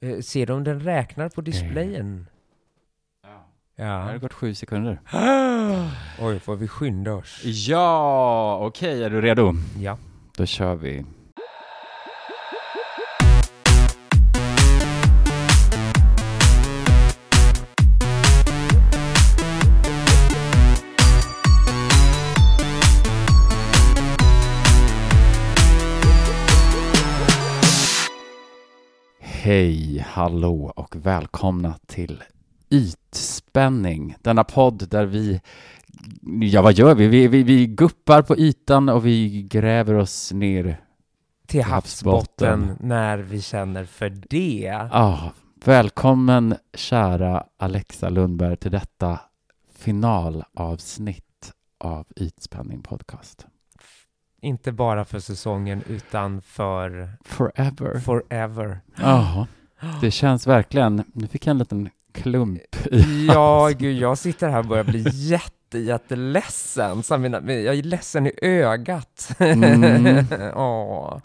Eh, Ser du om den räknar på displayen? Ja. Det har Ja. gått sju sekunder. Oj, får vi skynda oss? Ja, okej, är du redo? Ja. Då kör vi. Hej, hallå och välkomna till Ytspänning, denna podd där vi, ja vad gör vi? Vi, vi, vi guppar på ytan och vi gräver oss ner. Till havsbotten. havsbotten när vi känner för det. Ah, välkommen kära Alexa Lundberg till detta finalavsnitt av Ytspänning podcast. Inte bara för säsongen utan för Forever. forever. Ja, det känns verkligen, nu fick jag en liten klump i Ja, gud, jag sitter här och börjar bli jätte, jätteledsen. Så jag är ledsen i ögat. Mm. Åh.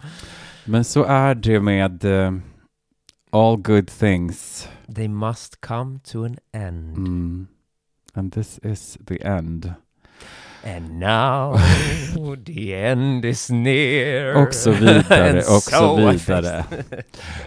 Men så är det med eh, all good things. They must come to an end. Mm. And this is the end. And now the end is near. Och så vidare, och så so I vidare.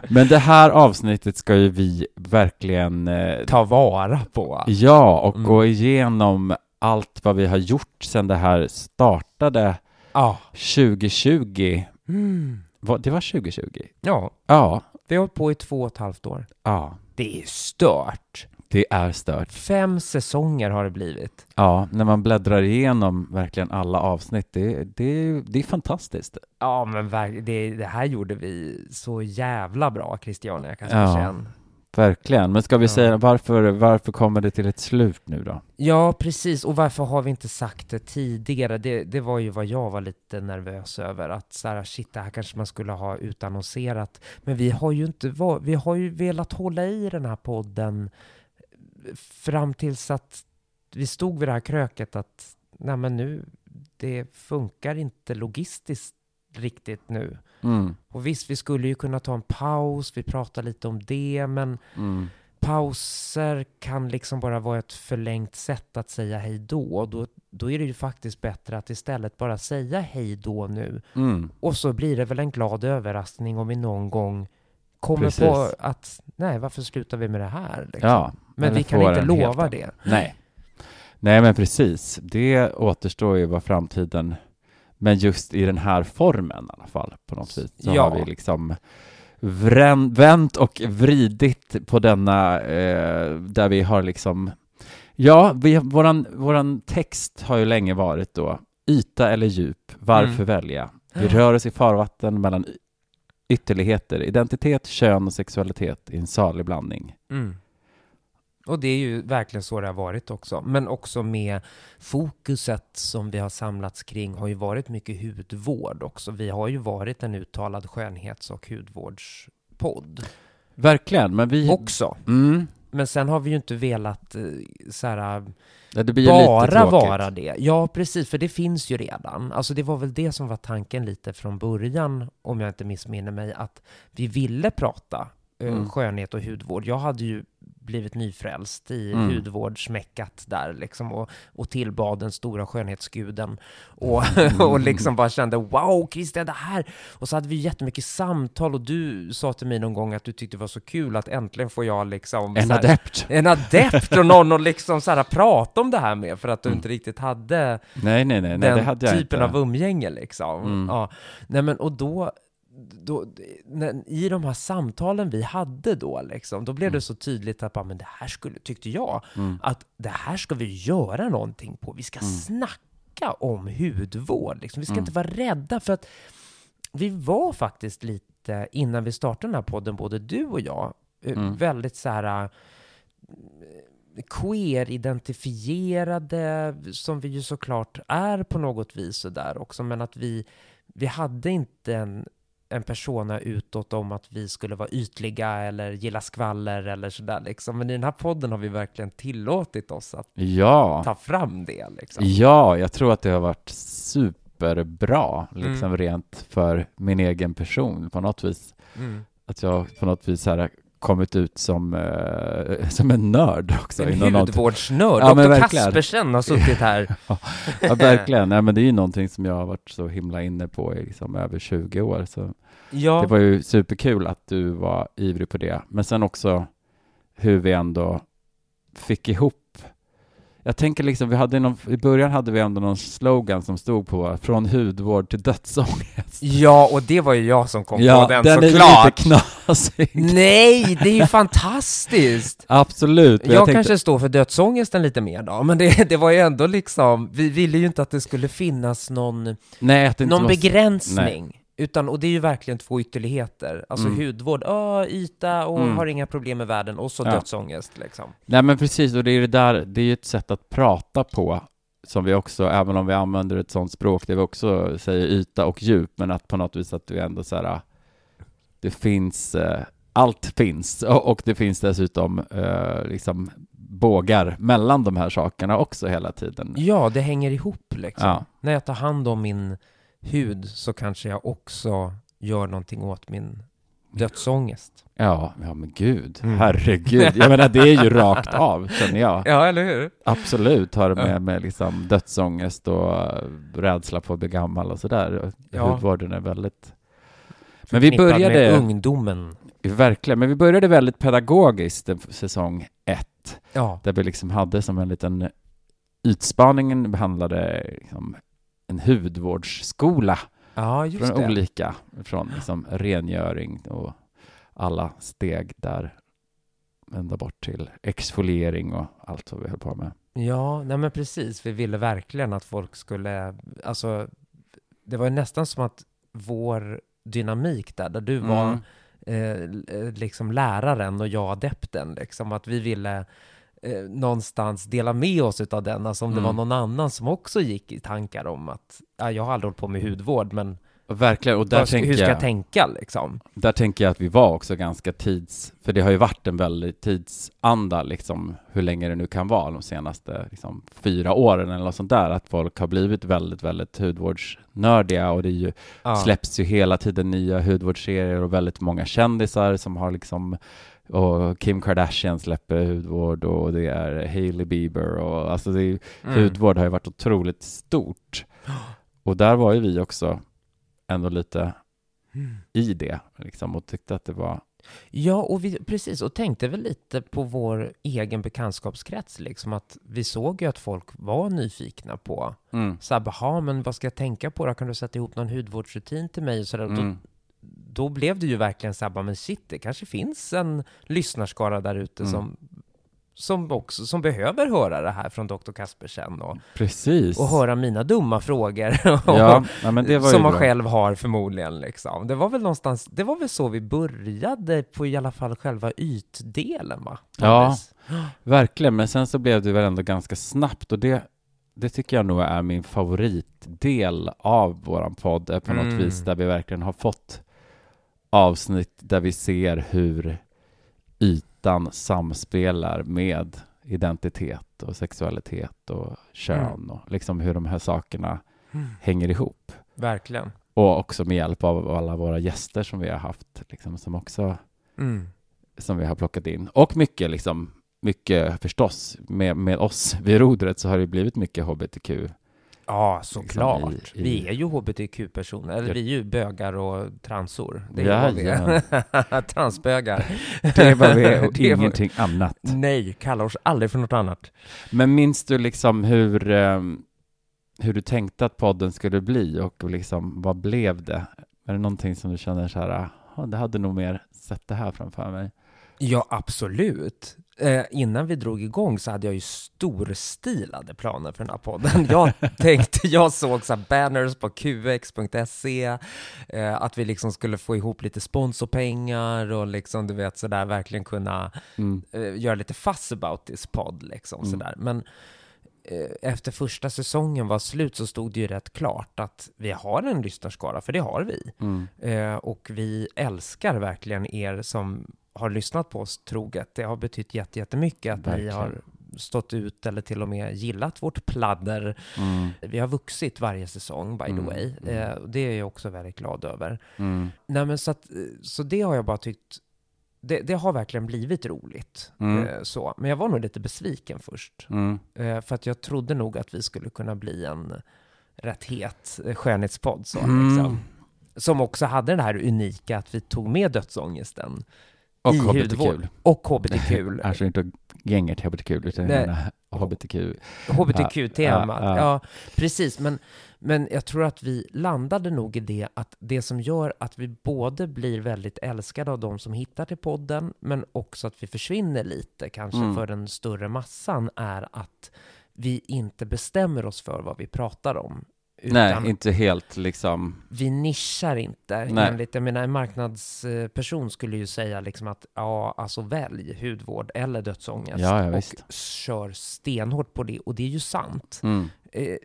Men det här avsnittet ska ju vi verkligen eh, Ta vara på. ja, och Mm. gå igenom allt vad vi har gjort sedan det här startade Ja. 2020. Mm. Va- Det var 2020? Ja, Ja, vi har hållit på i två och ett halvt år. ja, Det är stört. Det är stört. Fem säsonger har det blivit. Ja, när man bläddrar igenom verkligen alla avsnitt, det, det, det är fantastiskt. Ja, men det, det här gjorde vi så jävla bra, Christiania Ja. Kaspersen. Verkligen. Men ska vi Ja. säga varför, varför kommer det till ett slut nu då? Ja, precis. Och varför har vi inte sagt det tidigare? Det, det var ju vad jag var lite nervös över. Att så här, shit, det här kanske man skulle ha utannonserat. Men vi har ju inte var, vi har ju velat hålla i den här podden fram tills att vi stod vid det här kröket att nej men nu, det funkar inte logistiskt riktigt nu. Mm, Och visst, vi skulle ju kunna ta en paus, vi pratar lite om det, men mm, pauser kan liksom bara vara ett förlängt sätt att säga hej då. Då, då är det ju faktiskt bättre att istället bara säga hej då nu. mm. Och så blir det väl en glad överraskning om vi någon gång kommer Precis. på att nej, varför slutar vi med det här? Liksom? Ja, men vi kan inte helt lova annan- det. Nej. Nej, men precis. Det återstår ju vad framtiden... Men just i den här formen i alla fall, på något vis, så Ja. har vi liksom vrän, vänt och vridit på denna, eh, där vi har liksom... Ja, vi, våran, våran text har ju länge varit då yta eller djup, varför Mm. välja? Vi rör oss i farvatten mellan ytterligheter, identitet, kön och sexualitet i en salig blandning. Mm. Och det är ju verkligen så det har varit också. Men också med fokuset som vi har samlats kring har ju varit mycket hudvård också. Vi har ju varit en uttalad skönhets och hudvårdspodd Verkligen, men vi... också. Mm. Men sen har vi ju inte velat eh, så här, Ja, ju lite bara vara det. Ja, precis, för det finns ju redan. Alltså det var väl det som var tanken lite från början, om jag inte missminner mig, att vi ville prata eh, Mm. skönhet och hudvård. Jag hade ju blivit nyfrälst i Mm. hudvårdsmäckat där liksom och, och tillbad den stora skönhetsguden och, Mm. och liksom bara kände wow Christian det här och så hade vi jättemycket samtal och du sa till mig någon gång att du tyckte det var så kul att äntligen får jag liksom En här- adept. en adept och någon att liksom så här prata om det här med för att du Mm. inte riktigt hade Nej, nej, nej, den det hade jag typen inte. av umgänge liksom. Mm. Ja. Nej men och då, då när, i de här samtalen vi hade då liksom, då blev Mm. det så tydligt att bara, men det här skulle, tyckte jag, Mm. att det här ska vi göra någonting på. Vi ska Mm. snacka om hudvård. Liksom. Vi ska Mm. inte vara rädda för att vi var faktiskt lite, innan vi startade den här podden, både du och jag, eh, Mm. väldigt så här eh, queer-identifierade, som vi ju såklart är på något vis sådär också, men att vi, vi hade inte en, en persona utåt om att vi skulle vara ytliga eller gilla skvaller eller sådär liksom. Men i den här podden har vi verkligen tillåtit oss att Ja. ta fram det liksom. Ja, jag tror att det har varit superbra, Mm. liksom rent för min egen person på något vis. Mm. Att jag på något vis här kommit ut som, eh, som en nörd också. En hudvårdsnörd. Ja, Dr. Kaspersen har suttit här. Ja, verkligen. Nej, men det är ju någonting som jag har varit så himla inne på i liksom över 20 år. Så Ja, det var ju superkul att du var ivrig på det. Men sen också hur vi ändå fick ihop jag tänker liksom, vi hade någon, i början hade vi ändå någon slogan som stod på från hudvård till dödsångest. ja, och det var ju jag som kom på den, den är såklart. lite knasig. Nej, det är ju fantastiskt! Absolut. men Jag, tänkte- kanske står för dödsångesten lite mer då, men det, det var ju ändå liksom, vi ville ju inte att det skulle finnas någon, nej, någon var, begränsning. Utan, och det är ju verkligen två ytterligheter. Alltså Mm. hudvård, öh, yta och Mm. har inga problem med världen, och så Ja. dödsångest liksom. Nej men precis, och det är det där, det är ju ett sätt att prata på som vi också, även om vi använder ett sånt språk där vi också säger yta och djup, men att på något vis att vi ändå så här, det finns, eh, allt finns, och, och det finns dessutom eh, liksom bågar mellan de här sakerna också hela tiden. Ja, det hänger ihop liksom. Ja. När jag tar hand om min hud så kanske jag också gör någonting åt min dödsångest. Ja, ja men gud, Mm. herregud. Jag menar, det är ju rakt av, känner jag. Ja, eller hur? Absolut har det med, med liksom dödsångest och eh, rädsla på att bli gammal och sådär. Ja. Hudvården är väldigt... Men vi började, Med ungdomen. verkligen, men vi började väldigt pedagogiskt säsong ett, Ja. där vi liksom hade som en liten ytspaningen behandlade liksom en hudvårdsskola Ja, från det. olika, från liksom rengöring och alla steg där ända bort till exfoliering och allt vad vi höll på med. Ja, nej men precis. Vi ville verkligen att folk skulle, alltså, det var ju nästan som att vår dynamik där, där du var Mm. eh, liksom läraren och jag adepten, liksom att vi ville eh, någonstans dela med oss av den, alltså om det Mm. var någon annan som också gick i tankar om att, ja, jag har aldrig hållit på med hudvård, men Verkligen, och där tänker hur ska jag jag, tänka liksom? där tänker jag att vi var också ganska tids, för det har ju varit en väldigt tidsanda liksom, hur länge det nu kan vara, de senaste liksom, fyra åren eller något sånt där, att folk har blivit väldigt, väldigt hudvårdsnördiga och det ju, Ja. släpps ju hela tiden nya hudvårdsserier och väldigt många kändisar som har liksom och Kim Kardashian släpper hudvård och det är Hailey Bieber och alltså det är, Mm. hudvård har ju varit otroligt stort. Och där var ju vi också ändå lite Mm. i det liksom och tyckte att det var Ja, och vi, precis, och tänkte väl lite på vår egen bekantskapskrets, liksom att vi såg ju att folk var nyfikna på mm, så här, "Jaha, men vad ska jag tänka på då? Kan du sätta ihop någon hudvårdsrutin till mig? Och så där. Mm, då blev det ju verkligen så här, "Bara, men shit, det kanske finns en lyssnarskara där ute Mm. som, som också som behöver höra det här från Dr. Kaspersen och, precis. och höra mina dumma frågor. Ja, det var som man bra. själv har förmodligen liksom. Det var väl någonstans, det var väl så vi började på i alla fall själva ytdelen va? Ja. något. Verkligen, men sen så blev det väl ändå ganska snabbt och det, det tycker jag nog är min favoritdel av våran podd, på något Mm. vis där vi verkligen har fått avsnitt där vi ser hur ytan samspelar med identitet och sexualitet och kön och liksom hur de här sakerna hänger ihop. Verkligen. Och också med hjälp av alla våra gäster som vi har haft, liksom, som också Mm. som vi har plockat in. Och mycket liksom, mycket förstås, med, med oss vid rodret så har det blivit mycket hbtq. Ja, såklart. i- i- Vi är ju hbtq-personer, eller Ja. vi är ju bögar och transor. Det är vad vi är. Transbögar. Det är vad vi är och Det ingenting annat. Nej, kalla oss aldrig för något annat. Men minns du liksom hur, ehm, hur du tänkte att podden skulle bli och liksom, vad blev det? Är det någonting som du känner så här, "Ah, det hade nog mer sett det här framför mig? Ja, absolut. Eh, innan vi drog igång så hade jag ju storstilade planer för den här podden. Jag tänkte, jag såg så banners på qx.se, eh, att vi liksom skulle få ihop lite sponsorpengar och liksom, du vet, sådär verkligen kunna Mm. eh, göra lite fuss about this podd liksom Mm. sådär. Men eh, efter första säsongen var slut så stod det ju rätt klart att vi har en lyssnarskara, för det har vi. Mm. Eh, och vi älskar verkligen er som har lyssnat på oss troget. Det har betytt jätte- jättemycket att ni Verkligen. har stått ut eller till och med gillat vårt pladder. Mm. Vi har vuxit varje säsong, by the Mm, way. mm. Eh, det är jag också väldigt glad över. Mm. Nej, men så, att, eh, så det har jag bara tyckt det, det har verkligen blivit roligt. Mm. Eh, så. Men jag var nog lite besviken först. Mm. Eh, för att jag trodde nog att vi skulle kunna bli en rätt het eh, skönhetspodd. Så, Mm. liksom. Som också hade det här unika att vi tog med dödsångesten Och i hbtq. hudvård. och hbtq. Alltså inte gänget hbtq, utan menar hbtq. hbtq-temat. Ja, Ja, ja. precis. Men, men jag tror att vi landade nog i det att det som gör att vi både blir väldigt älskade av de som hittar till podden, men också att vi försvinner lite kanske Mm. för den större massan, är att vi inte bestämmer oss för vad vi pratar om. Nej, inte helt liksom. vi nischar inte. Nej. Enligt, jag menar, en marknadsperson skulle ju säga liksom att ja, alltså välj hudvård eller dödsångest Ja, ja, och visst. kör stenhårt på det. Och det är ju sant. Mm. Eh,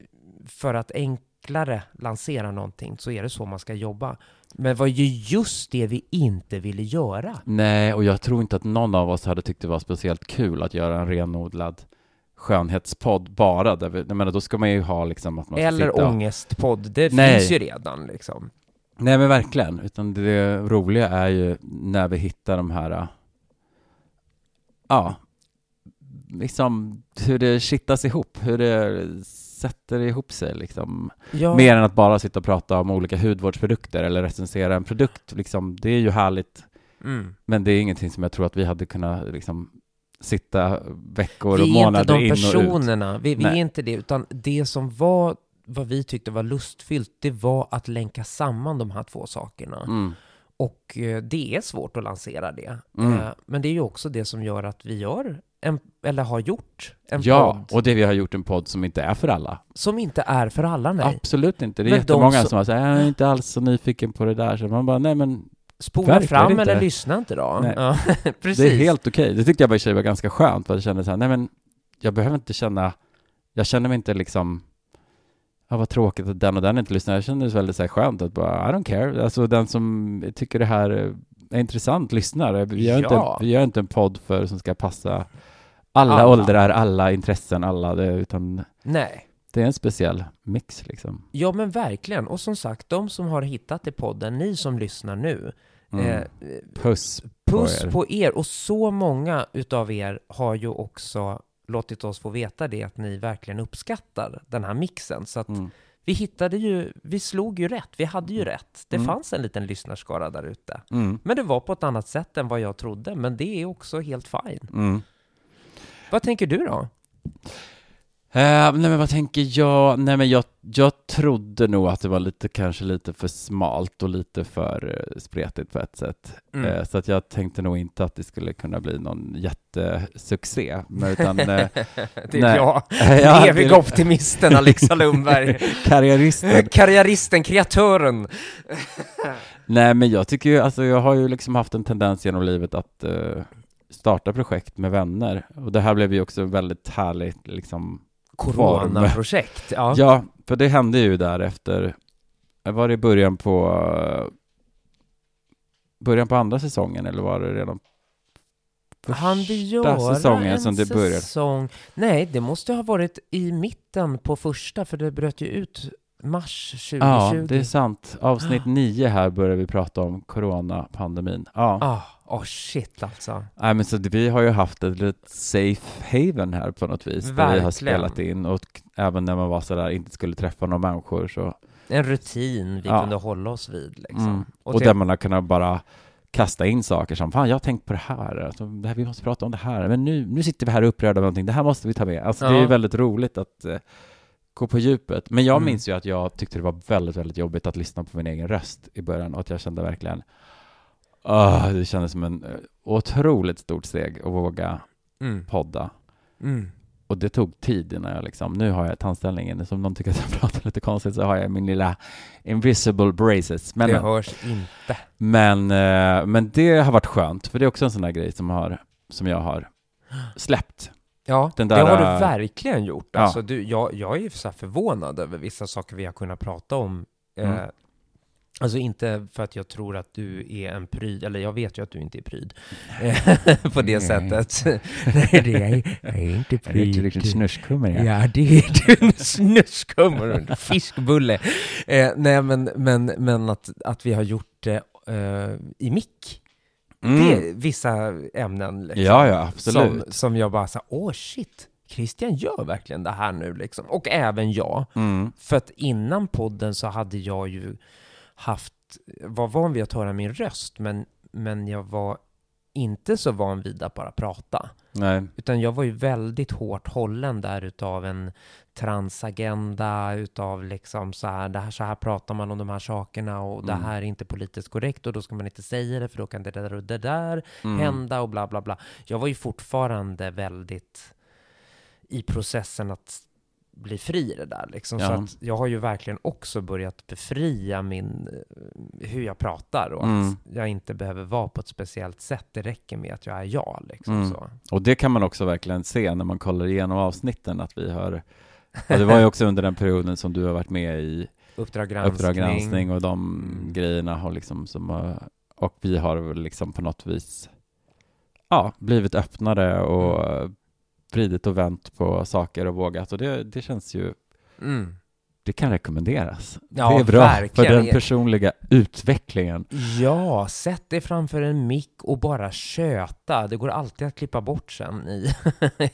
för att enklare lansera någonting så är det så man ska jobba. Men det var ju just det vi inte ville göra. Nej, och jag tror inte att någon av oss hade tyckt det var speciellt kul att göra en renodlad skönhetspodd bara. Där vi, jag menar, då ska man ju ha liksom att man Eller sitta och- ångestpodd, det Nej. finns ju redan liksom. Nej men verkligen, utan det roliga är ju när vi hittar de här, äh, ja, liksom hur det kittas ihop, hur det sätter ihop sig liksom. Ja, Mer än att bara sitta och prata om olika hudvårdsprodukter eller recensera en produkt, liksom. Det är ju härligt, mm. men det är ingenting som jag tror att vi hade kunnat liksom sitta veckor och Vi är inte månader de in och ut. personerna, vi, vi är inte det, utan det som var, vad vi tyckte var lustfyllt, det var att länka samman de här två sakerna. Mm. Och eh, det är svårt att lansera det. Mm. Eh, Men det är ju också det som gör att vi gör, en, eller har gjort, en Ja, podd och det vi har gjort en podd som inte är för alla. som inte är för alla, nej. Absolut inte. Det är Men de jättemånga som- som har sagt, jag är inte alls så nyfiken på det där. Så man bara, nej men Spola Verkligen fram inte. eller lyssna inte då. Ja, precis. det är helt okej. Det tyckte jag bara i sig var ganska skönt, för jag kände så här, nej men jag behöver inte känna, jag känner mig inte liksom, ja vad tråkigt att den och den inte lyssnar. Jag kände det väldigt så här skönt att bara, I don't care. Alltså den som tycker det här är intressant lyssnar. Vi gör, Ja. inte, vi gör inte en podd för som ska passa alla, Alla. åldrar, alla intressen, alla, det, utan Nej. det är en speciell mix liksom. Ja, men verkligen. Och som sagt, de som har hittat i podden, ni som lyssnar nu, Mm. eh, Puss puss på er. på er. Och så många utav er har ju också låtit oss få veta det, att ni verkligen uppskattar den här mixen. Så att Mm. vi hittade ju, vi slog ju rätt, vi hade ju rätt. Det Mm. fanns en liten lyssnarskara där ute. Mm. Men det var på ett annat sätt än vad jag trodde, men det är också helt fine. Mm. Vad tänker du då? Eh, nej men vad tänker jag? Nej men jag, jag trodde nog att det var lite, kanske lite för smalt och lite för eh, spretigt på ett sätt. Mm. Eh, så att jag tänkte nog inte att det skulle kunna bli någon jättesuccé. Men utan, det är nej. jag, ja, eviga optimisten Alexa Lundberg. karriäristen. Karriäristen, kreatören. nej men jag tycker ju, alltså jag har ju liksom haft en tendens genom livet att starta projekt med vänner. Och det här blev ju också väldigt härligt liksom. Coronaprojekt. Ja. Ja, för det hände ju där efter, var det i början på början på andra säsongen eller var det redan Han vi göra säsongen en som det började? säsong? Nej, det måste ha varit i mitten på första, för det bröt ju ut mars 2020. Ja, det är sant. Avsnitt nio här börjar vi prata om coronapandemin. Ja, Ah, oh shit alltså. Nej, men så vi har ju haft ett litet safe haven här på något vis. Där vi har Verkligen. spelat in och även när man var sådär, inte skulle träffa några människor så. En rutin vi Ja. kunde hålla oss vid liksom. Mm. Och, Och där man har kunnat bara kasta in saker som, fan jag har tänkt på det här, alltså, det här vi måste prata om det här, men nu, nu sitter vi här upprörda av någonting, det här måste vi ta med. Alltså det är Ja. ju väldigt roligt att eh, gå på djupet. Men jag Mm. minns ju att jag tyckte det var väldigt, väldigt jobbigt att lyssna på min egen röst i början och att jag kände verkligen, ah, det kändes som en eh, otroligt stort steg att våga Mm. podda. Mm. Och det tog tid innan jag liksom, nu har jag tandställningen, som någon tycker att jag pratar lite konstigt så har jag min lilla invisible braces. Men, det hörs inte. men, eh, men det har varit skönt, för det är också en sån där grej som, har, som jag har släppt. Ja, Den det där, har du äh, verkligen gjort. ja. Alltså, du, jag, jag är så förvånad över vissa saker vi har kunnat prata om. Eh, Mm. Alltså inte för att jag tror att du är en pryd, eller jag vet ju att du inte är pryd. Eh, på det sättet. Nej, det är, jag är inte Jag är inte riktigt snuskummer jag. Ja, det är du, en snuskummer och en fiskbulle. Eh, nej, men, men, men att, att vi har gjort det eh, i mick. Mm. Det är vissa ämnen liksom, Ja, ja, absolut. som, som jag bara här, åh shit, Christian gör verkligen det här nu liksom. Och även jag. Mm. För att innan podden så hade jag ju haft, var van vid att höra min röst, men, men jag var inte så van vid att bara prata. Nej. Utan jag var ju väldigt hårt hållen där utav en transagenda, utav liksom så här, det här, så här pratar man om de här sakerna och det Mm. här är inte politiskt korrekt och då ska man inte säga det för då kan det där och det där Mm. hända och bla bla bla. Jag var ju fortfarande väldigt i processen att bli fri i det där liksom. Så Ja. att jag har ju verkligen också börjat befria min, eh, hur jag pratar och Mm. att jag inte behöver vara på ett speciellt sätt. Det räcker med att jag är jag liksom Mm. så. Och det kan man också verkligen se när man kollar igenom avsnitten att vi har och det var ju också under den perioden som du har varit med i Uppdrag granskning. Uppdrag granskning och de Mm. grejerna har liksom som har- och vi har liksom på något vis ja, blivit öppnare och. Vridit och vänt på saker och vågat och det, det känns ju Mm. det kan rekommenderas. Ja, det är bra för verkligen. den personliga utvecklingen. Ja, sätt dig framför en mick och bara köta. Det går alltid att klippa bort sen i,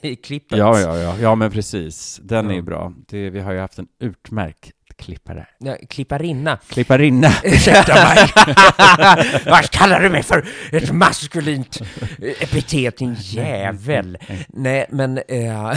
i klippet. Ja, ja, ja, ja, men precis. Den är Ja. ju bra. Det, vi har ju haft en utmärkt klippare. Ja, klipparinna. Klipparinna. Ursäkta mig! Vad kallar du mig för? Ett maskulint epitet, din jävel! Nej, men, eh,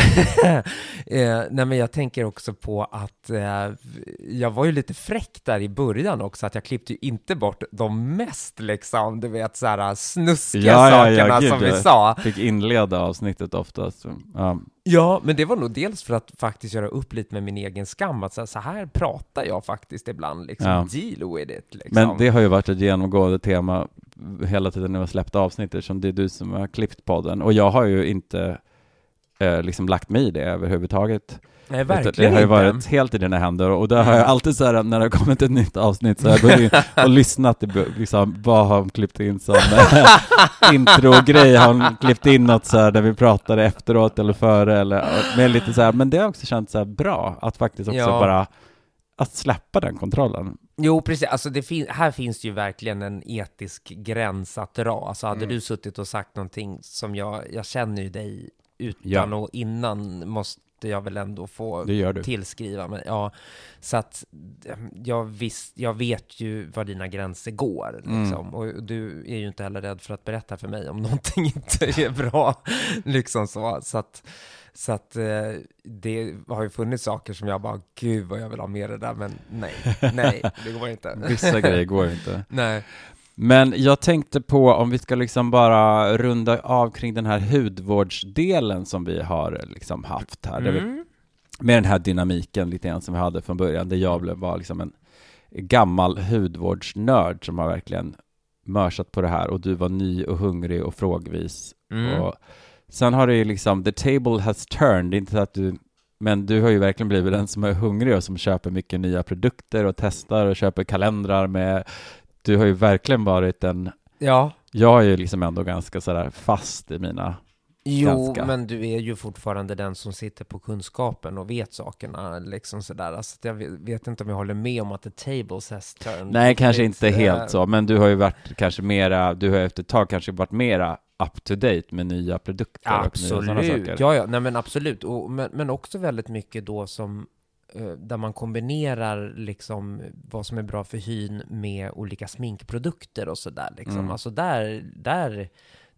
eh, nej, men jag tänker också på att eh, jag var ju lite fräck där i början också, att jag klippte ju inte bort de mest, liksom, du vet, så här snuskiga Ja, ja, ja, sakerna gud, som vi ja. sa. Fick inleda avsnittet oftast. Ja. Ja, men det var nog dels för att faktiskt göra upp lite med min egen skam, att så här, så här pratar jag faktiskt ibland, liksom, Ja. deal with it. Liksom. Men det har ju varit ett genomgående tema hela tiden när har släppt avsnitt eftersom det är du som har klippt podden och jag har ju inte eh, liksom lagt mig i det överhuvudtaget. Nej, verkligen det har ju inte. Varit helt i dina händer och där har jag alltid så här när det har kommit ett nytt avsnitt så har jag gått in och lyssnat, i, liksom, vad har hon klippt in som eh, intro-grej, har hon klippt in något så här där vi pratade efteråt eller före eller med lite så här, men det har också känts så här bra att faktiskt också Ja. bara att släppa den kontrollen. Jo, precis. Alltså, det fin- här finns det ju verkligen en etisk gräns att dra. Alltså, hade Mm. du suttit och sagt någonting som jag, jag känner ju dig utan Ja. och innan måste jag väl ändå få Det gör du. tillskriva mig. Ja, så att eh, jag, visst, jag vet ju var dina gränser går. Mm. Liksom. Och du är ju inte heller rädd för att berätta för mig om någonting inte är bra. liksom så. Så att, så att eh, det har ju funnits saker som jag bara, gud vad jag vill ha med det där, men nej, nej, det går inte. Vissa grejer går inte. Nej. Men jag tänkte på om vi ska liksom bara runda av kring den här hudvårdsdelen som vi har liksom haft här. Där vi, Mm. med den här dynamiken lite grann som vi hade från början, där jag blev, var liksom en gammal hudvårdsnörd som har verkligen mörsat på det här och du var ny och hungrig och frågvis. Mm. Och sen har det ju liksom, the table has turned, inte att du men du har ju verkligen blivit den som är hungrig och som köper mycket nya produkter och testar och köper kalendrar med Du har ju verkligen varit en Ja, Jag är ju liksom ändå ganska sådär fast i mina jo, Ganska. men du är ju fortfarande den som sitter på kunskapen och vet sakerna, liksom sådär. Alltså, jag vet, inte om jag håller med om att the tables has turned. Nej, kanske inte helt så, men du har ju varit kanske mera, du har efter ett tag kanske varit mera up to date med nya produkter och nya sådana Absolut, saker. ja, ja, nej men absolut. Och, men, men också väldigt mycket då som där man kombinerar liksom vad som är bra för hyn med olika sminkprodukter och sådär liksom. Mm. Alltså där, där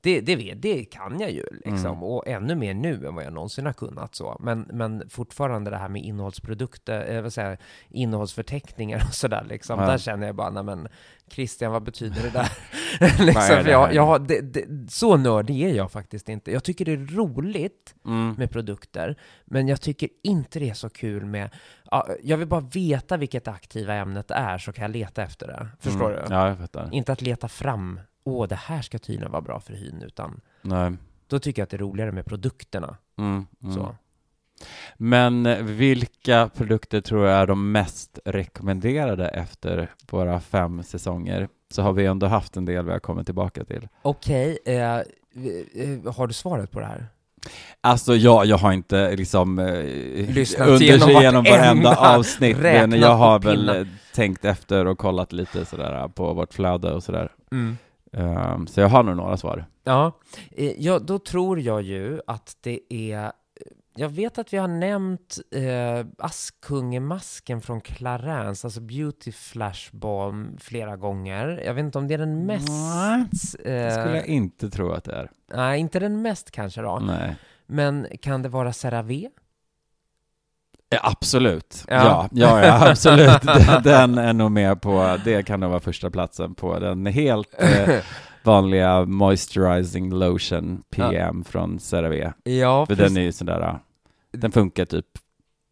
det, det, det kan jag ju liksom. Mm. Och ännu mer nu än vad jag någonsin har kunnat så. Men, men fortfarande det här med innehållsprodukter, eh, vad säger innehållsförteckningar och sådär liksom. Ja. Där känner jag bara, nej men Christian, vad betyder det där? liksom, för jag, jag det, det, så nördig är jag faktiskt inte. Jag tycker det är roligt Mm. med produkter, men jag tycker inte det är så kul med... Ja, jag vill bara veta vilket aktiva ämnet är, så kan jag leta efter det. Förstår mm. du? Ja, jag fattar. Inte att leta fram, åh, det här ska tydligen vara bra för hyn, utan Nej. då tycker jag att det är roligare med produkterna. Mm. Mm. Så. Men eh, vilka produkter tror jag är de mest rekommenderade efter våra fem säsonger? Så har vi ändå haft en del vi har kommit tillbaka till. Okej, eh, vi- eh, har du svaret på det här? Alltså ja, jag har inte liksom eh, Lyssnat igenom sig igenom varenda avsnitt, men jag har väl eh, tänkt efter och kollat lite sådär på vårt flöde och sådär. Mm. Ehm, så jag har nog några svar. Ja, eh, ja, då tror jag ju att det är... Jag vet att vi har nämnt eh, Askungemasken från Clarence, alltså Beauty Flashbomb, flera gånger. Jag vet inte om det är den mest... Nej, Det eh, skulle jag inte tro att det är. Nej, inte den mest kanske då. Nej. Men kan det vara CeraVe? Ja, absolut. Ja. Ja, ja, ja absolut. Den- Den är nog med på, det kan nog vara första platsen på den helt eh, vanliga moisturizing lotion PM från CeraVe. Ja, För den är ju sådär, ja, den funkar typ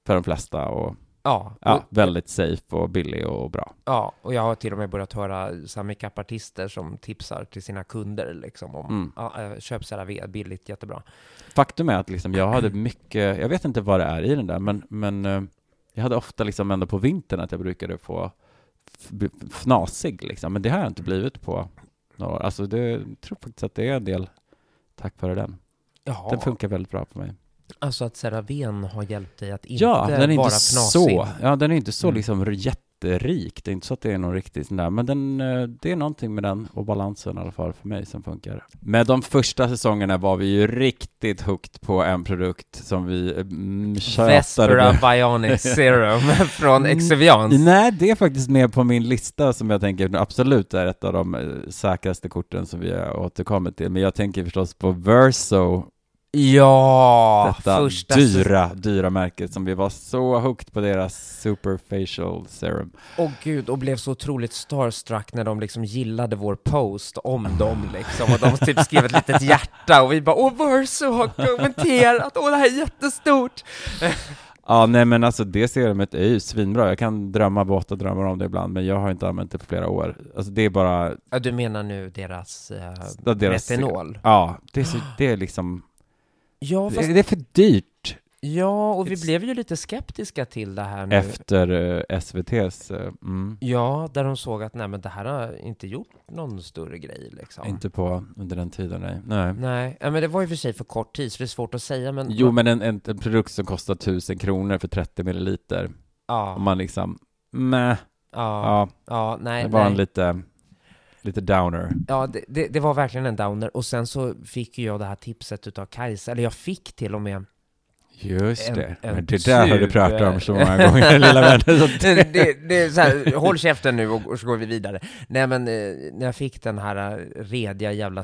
för de flesta och ja, ja, och, väldigt safe och billig och bra. ja, och jag har till och med börjat höra så makeupartister som tipsar till sina kunder liksom om Mm. ja, eh, köp CeraVe, billigt, jättebra. Faktum är att liksom jag hade mycket, jag vet inte vad det är i den där, men, men eh, jag hade ofta liksom ändå på vintern att jag brukade få fnasig liksom, men det har jag inte blivit på några år. Alltså det, jag tror faktiskt att det är en del tack vare den. Ja, Den funkar väldigt bra på mig. Alltså att CeraVen har hjälpt dig att inte Ja, den är vara inte fnasig. så, ja den är inte så Mm. liksom jätterik. Det är inte så att det är någon riktigt sån där, men den, eh, det är någonting med den och balansen i alla fall för mig som funkar. Med de första säsongerna var vi ju riktigt hooked på en produkt som vi mm, Vespera. Bionic Serum från Mm, Exevians. Nej, det är faktiskt med på min lista som jag tänker absolut är ett av de eh, säkraste korten som vi har återkommit till. Men jag tänker förstås på Verso, Ja, detta första dyra, dyra märket som vi var så hooked på deras super facial serum. Åh gud, och blev så otroligt starstruck när de liksom gillade vår post om dem liksom. Och de typ skrev ett litet hjärta och vi bara Åh, Verso har kommenterat, åh det här är jättestort! Ja, nej men alltså det serumet är ju svinbra. Jag kan drömma våta drömmar om det ibland, men jag har inte använt det på flera år. Alltså det är bara, Ja, du menar nu deras, eh, deras- retinol? ja, det är, så, det är liksom, Ja, fast, det, är för dyrt ja, och vi It's- blev ju lite skeptiska till det här nu. efter eh, SVT's, eh, mm, Ja, där de såg att nej men det här har inte gjort någon större grej liksom. inte på under den tiden, nej. nej. Nej, ja, men det var ju för sig för kort tid så det är svårt att säga men... Jo, men en, en, en produkt som kostar 1000 kronor för 30 milliliter, Ja, om man liksom, meh, ja, ja, ja, nej, det var nej. en lite, lite downer. Ja, det, det, det var verkligen en downer. Och sen så fick jag det här tipset utav Kajsa, eller jag fick till och med Just En- det, en men det där har du tub, pratat om eh, så många gånger, lilla vän. Det, det är så här, håll käften nu och, och så går vi vidare. Nej men, eh, när jag fick den här eh, rediga jävla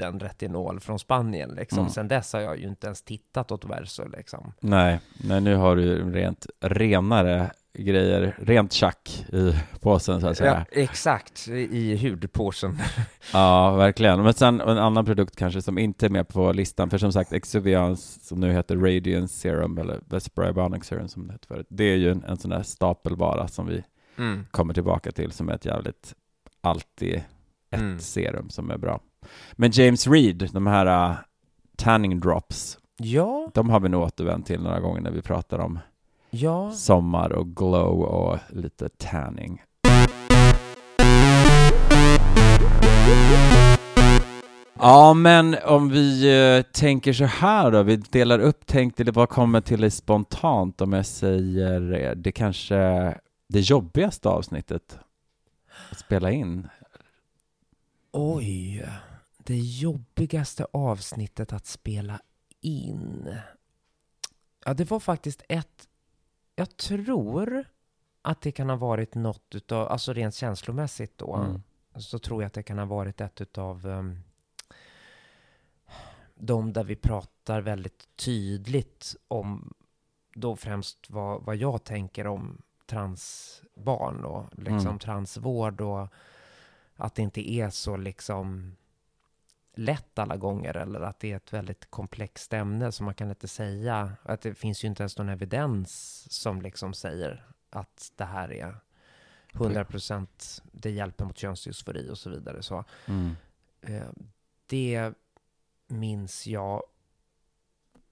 supersprutten retinol från Spanien liksom, Mm. sen dess har jag ju inte ens tittat åt Verso liksom. Nej, nej, nu har du rent renare grejer, rent tjack i påsen så att säga. Ja, exakt, i hudpåsen. Ja, verkligen. Men sen en annan produkt kanske som inte är med på listan, för som sagt Exuvians, som nu heter Radiance Serum, eller Vespera Bionic Serum som det hette förut, det är ju en, en sån där stapelvara som vi Mm. kommer tillbaka till, som är ett jävligt alltid ett Mm. serum som är bra. Men James Reed, de här uh, tanning drops, Ja, de har vi nog återvänt till några gånger när vi pratar om ja. sommar och glow och lite tanning. Ja, men om vi eh, tänker så här då, vi delar upp, tänk dig vad kommer till dig spontant om jag säger eh, det kanske det jobbigaste avsnittet att spela in? Oj, det jobbigaste avsnittet att spela in. Ja, det var faktiskt ett... Jag tror att det kan ha varit något utav, alltså rent känslomässigt då, Mm. så tror jag att det kan ha varit ett utav um, de där vi pratar väldigt tydligt om då främst vad, vad jag tänker om transbarn och liksom Mm. transvård och att det inte är så liksom lätt alla gånger eller att det är ett väldigt komplext ämne som man kan inte säga att det finns ju inte ens någon evidens som liksom säger att det här är 100% det hjälper mot könsdysfori och så vidare. Så Mm. eh, det minns jag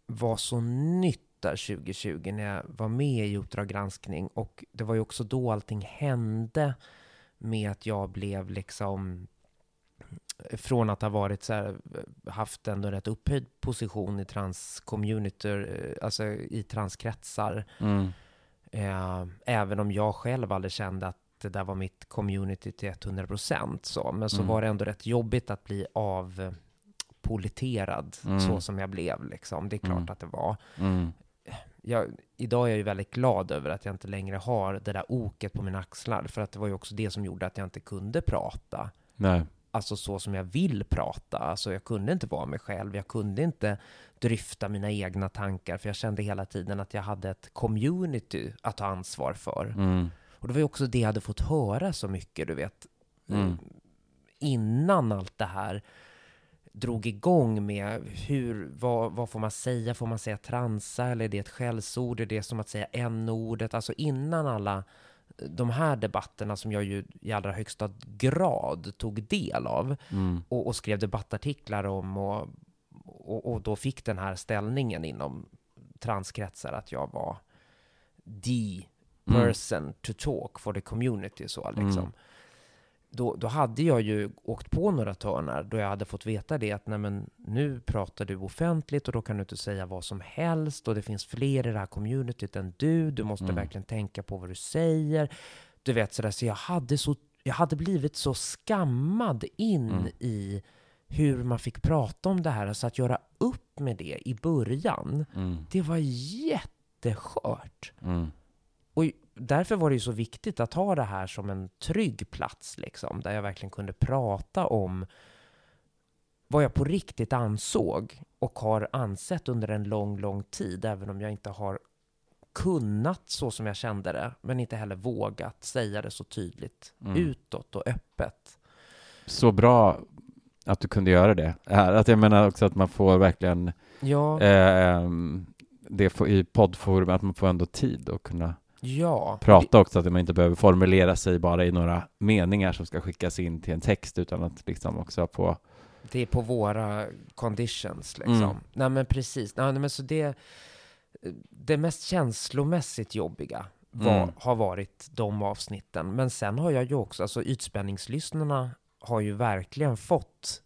var så nytt där 2020 när jag var med i Uppdrag granskning och det var ju också då allting hände med att jag blev liksom från att ha varit så här, haft ändå en rätt upphöjd position i transcommunity, eh, alltså i transkretsar, Mm. eh, även om jag själv aldrig kände att det där var mitt community till 100 procent så, men så Mm. var det ändå rätt jobbigt att bli avpoliterad Mm. så som jag blev liksom. Det är klart Mm. att det var. Mm. Jag, idag är jag ju väldigt glad över att jag inte längre har det där oket på mina axlar, för att det var ju också det som gjorde att jag inte kunde prata. Nej. Alltså så som jag vill prata. Alltså jag kunde inte vara mig själv. Jag kunde inte dryfta mina egna tankar, för jag kände hela tiden att jag hade ett community att ta ansvar för. Mm. Och det var ju också det jag hade fått höra så mycket, du vet. Mm. Innan allt det här drog igång med hur, vad, vad får man säga? Får man säga transa eller är det ett skällsord? Är det som att säga n-ordet? Alltså innan alla de här debatterna som jag ju i allra högsta grad tog del av Mm. och, och skrev debattartiklar om och, och, och då fick den här ställningen inom transkretsar att jag var the Mm. person to talk for the community så liksom. Då, då hade jag ju åkt på några törnar då jag hade fått veta det att nej men nu pratar du offentligt och då kan du inte säga vad som helst och det finns fler i det här communityt än du. Du måste Mm. verkligen tänka på vad du säger. Du vet sådär, så jag hade så jag hade blivit så skammad in Mm. i hur man fick prata om det här. Alltså att göra upp med det i början, Mm. det var jätteskört. Mm. Och därför var det ju så viktigt att ha det här som en trygg plats, liksom, där jag verkligen kunde prata om vad jag på riktigt ansåg och har ansett under en lång, lång tid, även om jag inte har kunnat så som jag kände det, men inte heller vågat säga det så tydligt Mm. utåt och öppet. Så bra att du kunde göra det. Här, Att jag menar också att man får verkligen Ja, eh, det får, i poddforum, att man får ändå tid att kunna ja. prata också, att man inte behöver formulera sig bara i några meningar som ska skickas in till en text, utan att liksom också få... Det är på våra conditions liksom. Mm. Nej men precis. Nej, men så det, det mest känslomässigt jobbiga var, Mm. har varit de avsnitten. Men sen har jag ju också, alltså ytspänningslyssnarna har ju verkligen fått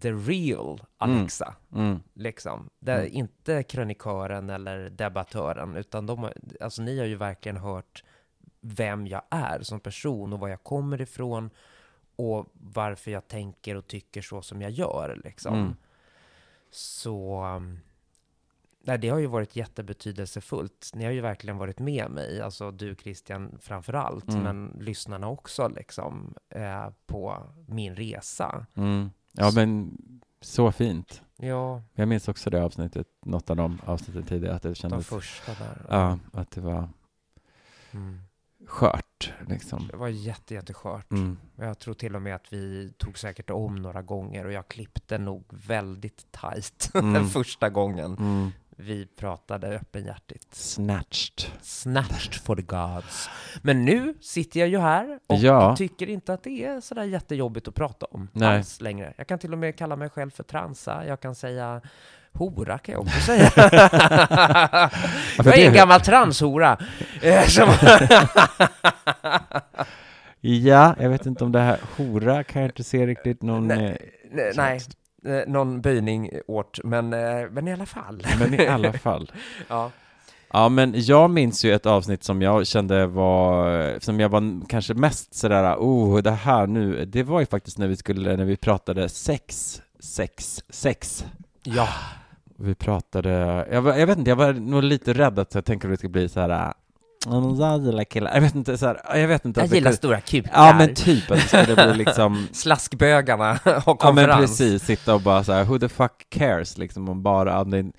the real Alexa. Mm. Liksom. Det är Mm. inte krönikören eller debattören, utan de har, alltså ni har ju verkligen hört vem jag är som person och var jag kommer ifrån och varför jag tänker och tycker så som jag gör. Liksom. Mm. Så um, nej, det har ju varit jättebetydelsefullt. Ni har ju verkligen varit med mig, alltså du Christian framför allt, Mm. men lyssnarna också liksom, eh, på min resa. Mm. Ja, men så fint. Ja, Jag minns också det avsnittet, något av de avsnitten tidigare, att det de kändes... första där. Ja, att det var Mm. skört, liksom. Det var jätte, jätteskört. Mm. Jag tror till och med att vi tog säkert om några gånger och jag klippte nog väldigt tajt Mm. den första gången Mm. Vi pratade öppenhjärtigt. Snatched. Snatched for the gods. Men nu sitter jag ju här och Ja. tycker inte att det är sådär jättejobbigt att prata om Nej. alls längre. Jag kan till och med kalla mig själv för transa. Jag kan säga hora kan jag också säga. jag är en gammal transhora. Eh, Ja, jag vet inte om det här hora kan jag inte se riktigt någon... Nej, eh, Nej. Eh, någon böjning åt, men, eh, men i alla fall. Men i alla fall. Ja. Ja, men jag minns ju ett avsnitt som jag kände var, som jag var kanske mest sådär, oh, det här nu, det var ju faktiskt när vi skulle, när vi pratade sex, sex, sex. ja. Vi pratade, jag, var, jag vet inte, jag var nog lite rädd att jag tänkte att det skulle bli så här. "Mm, killar. Jag vet inte, så här, jag vet inte. Jag att det gillar kunde- stora kukar. Ja, men typ att det skulle bli liksom Slaskbögarna har Ja konferens. men precis, sitta och bara så här, who the fuck cares liksom om bara, men,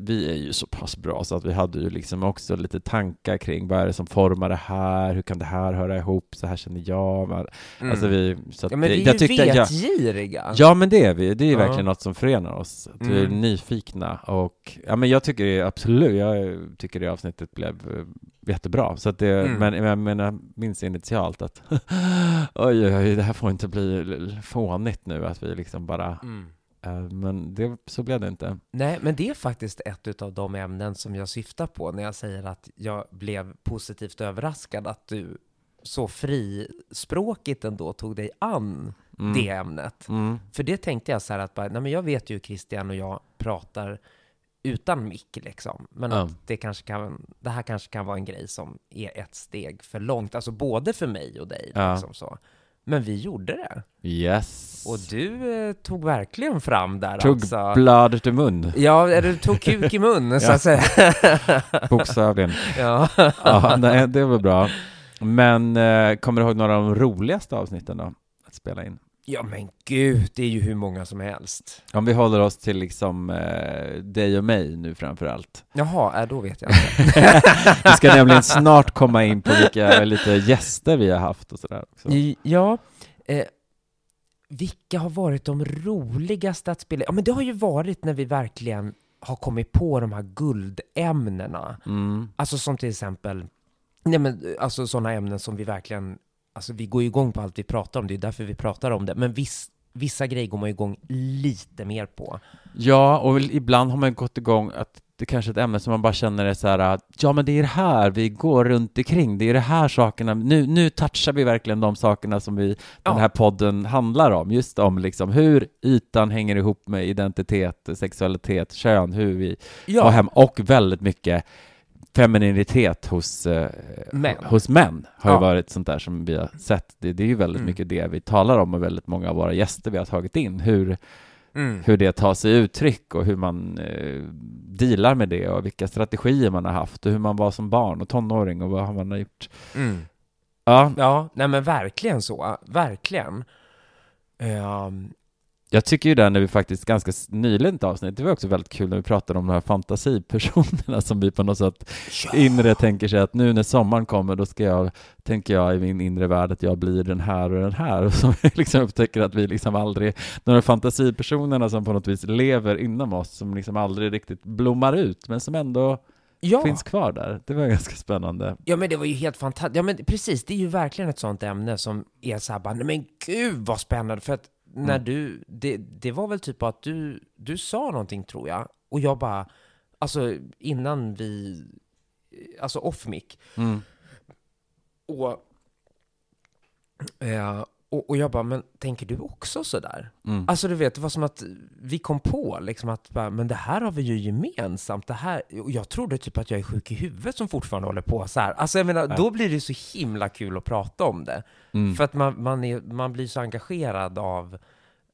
vi är ju så pass bra så att vi hade ju liksom också lite tankar kring vad är det som formar det här, hur kan det här höra ihop, så här känner jag, men, Mm. alltså vi, så att ja, men det- vi är jag ju tyckte jag, vetgiriga. Ja men det är vi, det är Ja. verkligen något som förenar oss, att vi är Mm. nyfikna och, ja men jag tycker det, absolut, jag tycker det avsnittet blev jättebra, så att det, Mm. men jag menar, minns initialt att oj, oj, oj, det här får inte bli fånigt nu, att vi liksom bara Mm. Eh, Men det, så blev det inte. Nej, men det är faktiskt ett av de ämnen som jag syftar på när jag säger att jag blev positivt överraskad att du så frispråkigt ändå tog dig an Mm. det ämnet. Mm. För det tänkte jag så här att bara, nej men jag vet ju hur Christian och jag pratar utan mick liksom. Men Ja. att det, kanske kan, det här kanske kan vara en grej som är ett steg för långt, alltså både för mig och dig. Ja. Liksom så. Men vi gjorde det. Yes. Och du eh, tog verkligen fram där Tog alltså. blad till mun, Ja, eller tog kuk i mun så att säga. bokstavligen. ja. ja, nej, det var bra. Men eh, kommer du ihåg några av de roligaste avsnitten då? Att spela in? Ja, men gud, det är ju hur många som helst. Om vi håller oss till liksom eh, dig och mig nu framför allt. Jaha, äh, då vet jag inte. Vi ska nämligen snart komma in på vilka lite gäster vi har haft och sådär också. I- Ja, eh, vilka har varit de roligaste att spela? Ja, men det har ju varit när vi verkligen har kommit på de här guldämnena. Mm. Alltså som till exempel, nej men alltså sådana ämnen som vi verkligen, alltså vi går ju igång på allt vi pratar om, det är därför vi pratar om det. Men viss, vissa grejer går man ju igång lite mer på. Ja, och ibland har man gått igång att det kanske är ett ämne som man bara känner är så här att ja, men det är det här vi går runt omkring, det är det här sakerna, nu, nu touchar vi verkligen de sakerna som vi, Ja. den här podden handlar om, just om liksom hur ytan hänger ihop med identitet, sexualitet, kön, hur vi har hem, och väldigt mycket femininitet hos eh, Män. hos män har ju Ja. varit sånt där som vi har sett. Det, det är ju väldigt Mm. mycket det vi talar om och väldigt många av våra gäster vi har tagit in, hur, Mm. hur det tar sig uttryck och hur man eh, dealar med det och vilka strategier man har haft och hur man var som barn och tonåring och vad man har gjort. Mm. Ja, Ja, nej men verkligen så, verkligen. Ehm, jag tycker ju det när vi faktiskt ganska nyligen ett avsnitt, det var också väldigt kul när vi pratade om de här fantasipersonerna som vi på något sätt inre tänker sig att nu när sommaren kommer då ska jag, tänker jag i min inre värld att jag blir den här och den här och så liksom upptäcker att vi liksom aldrig, de här fantasipersonerna som på något vis lever inom oss som liksom aldrig riktigt blommar ut men som ändå ja. finns kvar där. Det var ganska spännande. Ja men det var ju helt fantastiskt. Ja men precis, det är ju verkligen ett sånt ämne som är så här bara, nej men gud vad spännande. För att när Mm. du, det, det var väl typ att du, du sa någonting tror jag. Och jag bara, alltså innan vi, alltså off mic. Mm. Och, eh, och, och jag bara, men tänker du också sådär? Mm. Alltså du vet, det var som att vi kom på liksom att bara, men det här har vi ju gemensamt. Det här, och jag trodde typ att jag är sjuk i huvudet som fortfarande håller på så här. Alltså jag menar, Ja. då blir det så himla kul att prata om det. Mm. För att man, man, är, man blir så engagerad av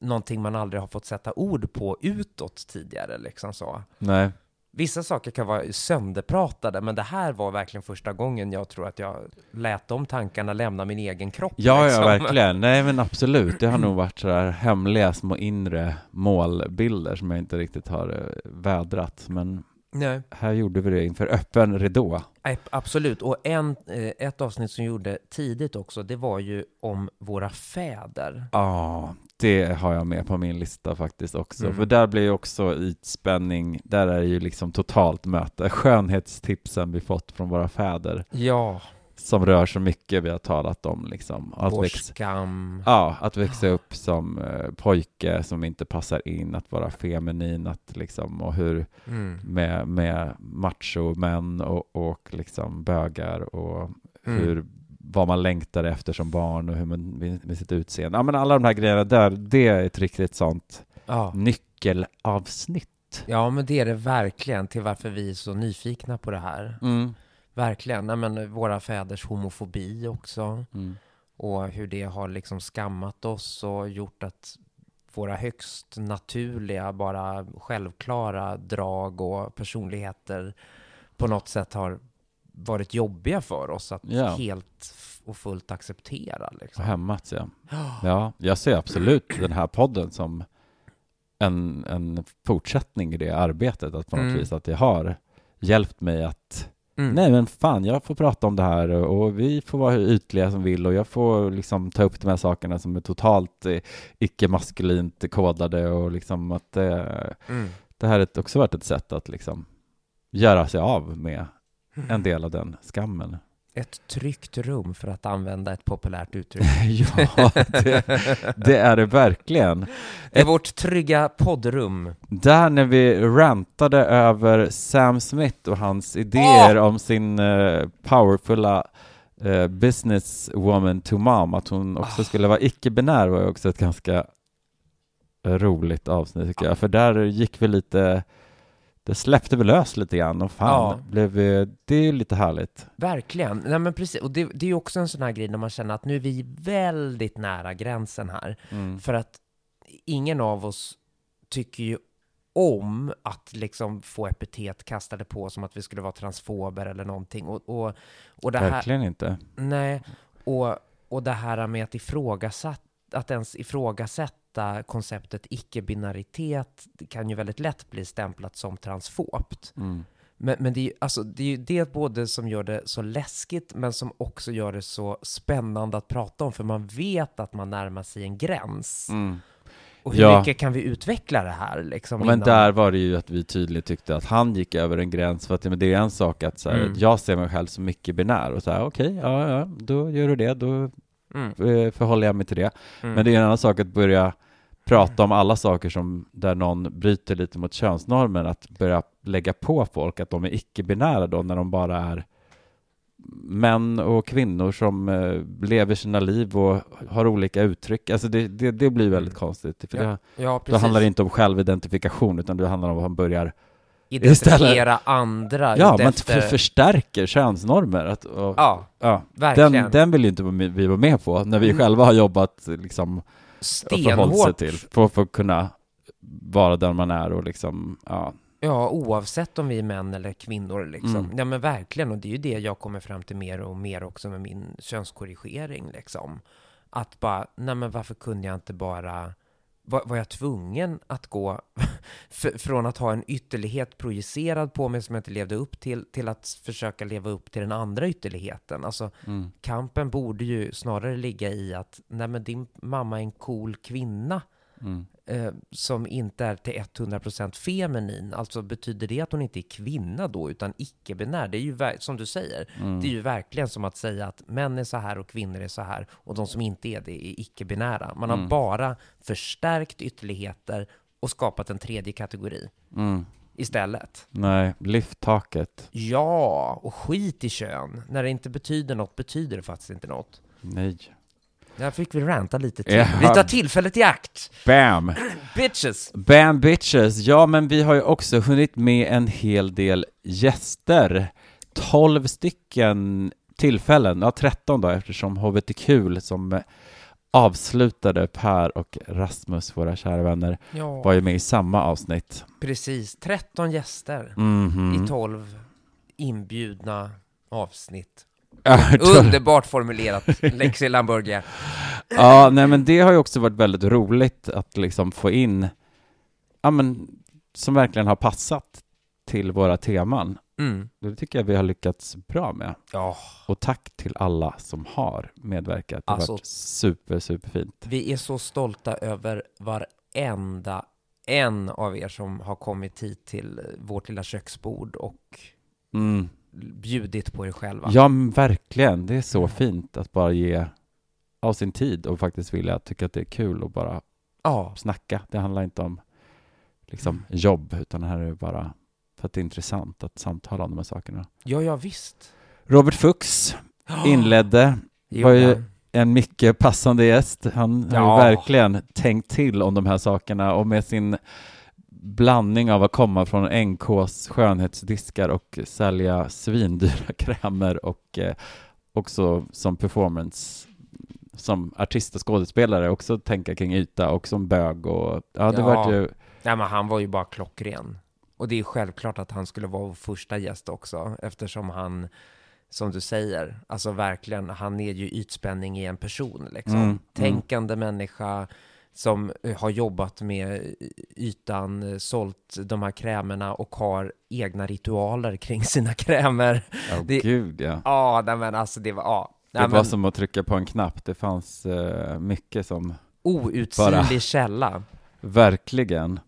någonting man aldrig har fått sätta ord på utåt tidigare. Liksom så. Nej. Vissa saker kan vara sönderpratade, men det här var verkligen första gången jag tror att jag lät de tankarna lämna min egen kropp. Ja, liksom. ja, verkligen. Nej, men absolut. Det har nog varit sådär hemliga små inre målbilder som jag inte riktigt har eh, vädrat. Men Nej. här gjorde vi det inför öppen ridå. Absolut, och en, eh, ett avsnitt som gjorde tidigt också, det var ju om våra fäder. Ja, det har jag med på min lista faktiskt också. Mm. För där blir ju också ytspänning, där är det ju liksom totalt möte. Skönhetstipsen vi fått från våra fäder Ja, som rör så mycket vi har talat om liksom. Att vår växa, skam. ja, att växa upp som eh, pojke som inte passar in, att vara feminin, att liksom, och hur Mm. med, med macho-män och, och liksom bögar och Mm. hur, vad man längtar efter som barn och hur man med, med sitt utseende. Ja, men alla de här grejerna där, det är ett riktigt sånt Ja. nyckelavsnitt. ja, men det är det verkligen till varför vi är så nyfikna på det här. Mm. Verkligen. Nej, men våra fäders homofobi också. Mm. Och hur det har liksom skammat oss och gjort att våra högst naturliga, bara självklara drag och personligheter på något sätt har varit jobbiga för oss att Ja. helt och fullt acceptera. Och Liksom. hämmats, ja. Ja, jag ser absolut den här podden som en, en fortsättning i det arbetet, att på något Mm. vis att det har hjälpt mig att Mm. Nej men fan, jag får prata om det här och, vi får vara hur ytliga som vill och jag får liksom ta upp de här sakerna som är totalt eh, icke-maskulint kodade och liksom att eh, Mm. det här har också varit ett sätt att liksom göra sig av med en del av den skammen. Ett tryggt rum för att använda ett populärt uttryck. ja, det, det är det verkligen. Det är vårt trygga poddrum. Där när vi rantade över Sam Smith och hans idéer om sin eh, powerfulla eh, businesswoman to mom, att hon också Ah. skulle vara icke-binär var ju också ett ganska roligt avsnitt tycker jag, för där gick vi lite det släppte väl lös lite grann och fan, Ja. blev, eh, det är lite härligt. Verkligen. Nej, men precis. Och det, det är ju också en sån här grej när man känner att nu är vi väldigt nära gränsen här. Mm. För att ingen av oss tycker ju om att liksom få epitet kastade på som att vi skulle vara transfober eller någonting. Och, och, och det här, Verkligen inte. Nej, och, och det här med att ifrågasätta, att ens ifrågasätta konceptet icke-binaritet kan ju väldigt lätt bli stämplat som transfobt. Mm. Men, men det, är ju, alltså, det är ju det både som gör det så läskigt, men som också gör det så spännande att prata om, för man vet att man närmar sig en gräns. Mm. Och hur Ja. mycket kan vi utveckla det här? Liksom, Men innan- där var det ju att vi tydligt tyckte att han gick över en gräns för att men det är en sak att så här, Mm. jag ser mig själv som icke-binär och så här okej, ja, ja, då gör du det, då Mm, eh, förhåller jag mig till det. mm. Men det är en annan sak att börja prata om alla saker som där någon bryter lite mot könsnormen, att börja lägga på folk att de är icke-binära då när de bara är män och kvinnor som eh, lever sina liv och har olika uttryck. Alltså det, det, det blir väldigt konstigt. För Ja, det, ja, då handlar det inte om självidentifikation utan det handlar om att man börjar Identifiera andra Ja, man utefter... för, förstärker könsnormer. Att, och, Ja, ja. verkligen. Den, den vill ju inte vi vara med på när vi Mm. själva har jobbat liksom Stenhårt. till för, för att kunna vara den man är och liksom, ja. Ja, oavsett om vi är män eller kvinnor liksom. Mm. Ja men verkligen, och det är ju det jag kommer fram till mer och mer också med min könskorrigering liksom. Att bara, nej men varför kunde jag inte bara, var, var jag tvungen att gå från att ha en ytterlighet projicerad på mig som jag inte levde upp till, till att försöka leva upp till den andra ytterligheten? Alltså, Mm. kampen borde ju snarare ligga i att, nej men din mamma är en cool kvinna Mm. Eh, som inte är till 100% feminin, alltså betyder det att hon inte är kvinna då, utan icke-binär? Det är ju som du säger, Mm. det är ju verkligen som att säga att män är så här och kvinnor är så här, och de som inte är det är icke-binära. Man har Mm. bara förstärkt ytterligheter och skapat en tredje kategori Mm. istället. Nej, lyft taket. Ja, och skit i kön. När det inte betyder något betyder det faktiskt inte något. Nej. Där fick vi ranta lite till. Ja. Vi tar tillfället i akt. Bam! Bitches! Bam bitches! Ja, men vi har ju också hunnit med en hel del gäster. 12 stycken tillfällen, ja 13 då eftersom HBTQ som avslutade Per och Rasmus, våra kära vänner, Ja. var ju med i samma avsnitt. Precis, 13 gäster Mhm. i 12 inbjudna avsnitt. Underbart formulerat, Lexi Lamburgia. Ja, nej men det har ju också varit väldigt roligt att liksom få in, ja men, som verkligen har passat till våra teman. Mm. Det tycker jag vi har lyckats bra med. Ja, Och tack till alla som har medverkat. Det har Alltså- varit super, superfint. vi är så stolta över varenda en av er som har kommit hit till vårt lilla köksbord och Mm. Bjudit på er själva. Ja, men verkligen. Det är så fint att bara ge av sin tid och faktiskt vilja tycka att det är kul och bara Ja, snacka. Det handlar inte om liksom Mm. jobb, utan det här är bara för att det är intressant att samtala om de här sakerna. ja, ja visst. Robert Fuchs inledde, Jo, var ju en mycket passande gäst. Han har Ja. ju verkligen tänkt till om de här sakerna och med sin blandning av att komma från NKs skönhetsdiskar och sälja svindyra krämer och eh, också som performance som artist och skådespelare också tänka kring yta och som bög och ja, det Ja. vart ju Nej, men han var ju bara klockren. Och det är självklart att han skulle vara vår första gäst också, eftersom han, som du säger, alltså verkligen, han är ju ytspänning i en person liksom. Mm, mm. Tänkande människa som eh, har jobbat med ytan, eh, sålt de här krämerna och har egna ritualer kring sina krämer. Ja, Det- gud ja. Ja, nej men alltså det var, ja. Det Nej, var men, som att trycka på en knapp. Det fanns eh, mycket som outsinlig bara- källa. Verkligen.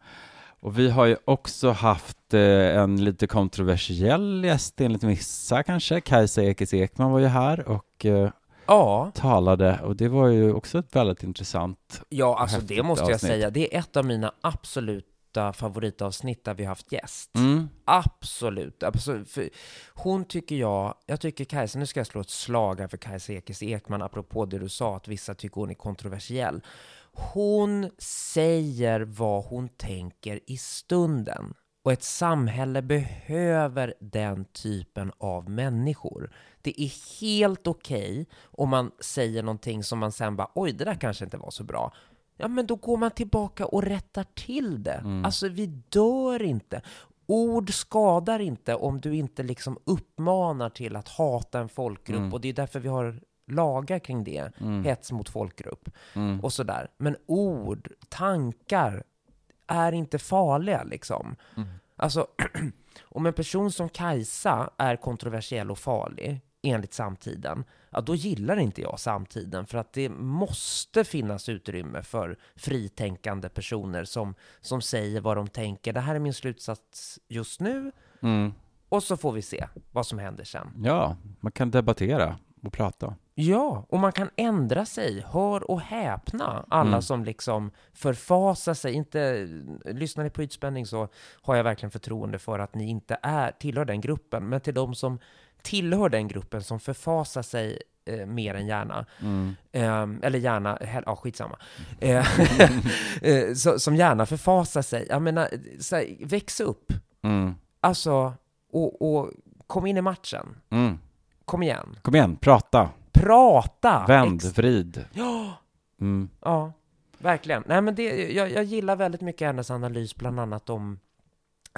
Och vi har ju också haft eh, en lite kontroversiell gäst enligt vissa kanske. Kajsa Ekis Ekman var ju här och eh, Ja, talade och det var ju också ett väldigt intressant. ja alltså det måste jag avsnitt. säga. Det är ett av mina absoluta favoritavsnitt där vi har haft gäst. Mm. Absolut. absolut. För hon tycker jag, jag tycker Kajsa, nu ska jag slå ett slag här för Kajsa Ekis Ekman, apropå det du sa, att vissa tycker hon är kontroversiell. Hon säger vad hon tänker i stunden. Och ett samhälle behöver den typen av människor. Det är helt okej okay om man säger någonting som man sen bara, oj, det där kanske inte var så bra. Ja, men då går man tillbaka och rättar till det. Mm. Alltså, vi dör inte. Ord skadar inte om du inte liksom uppmanar till att hata en folkgrupp. Mm. Och det är därför vi har lagar kring det. Mm. Hets mot folkgrupp mm. och sådär. Men ord, tankar är inte farliga liksom. Mm. Alltså, om en person som Kajsa är kontroversiell och farlig, enligt samtiden, ja, då gillar inte jag samtiden, för att det måste finnas utrymme för fritänkande personer som, som säger vad de tänker. Det här är min slutsats just nu, mm. och så får vi se vad som händer sen. Ja, man kan debattera och prata. Ja, och man kan ändra sig. Hör och häpna, alla mm. som liksom förfasar sig. Inte, lyssnar ni på ytspänning så har jag verkligen förtroende för att ni inte är, tillhör den gruppen. Men till de som tillhör den gruppen som förfasar sig eh, mer än gärna, mm. eh, eller gärna, ja skitsamma, eh, eh, så, som gärna förfasar sig. Jag menar, så här, väx upp. Mm. Alltså, och, och kom in i matchen. Mm. Kom igen. Kom igen, prata. Prata! Vänd, Ex vrid. Ja. Mm. Ja, verkligen. Nej, men det, jag, jag gillar väldigt mycket hennes analys, bland annat om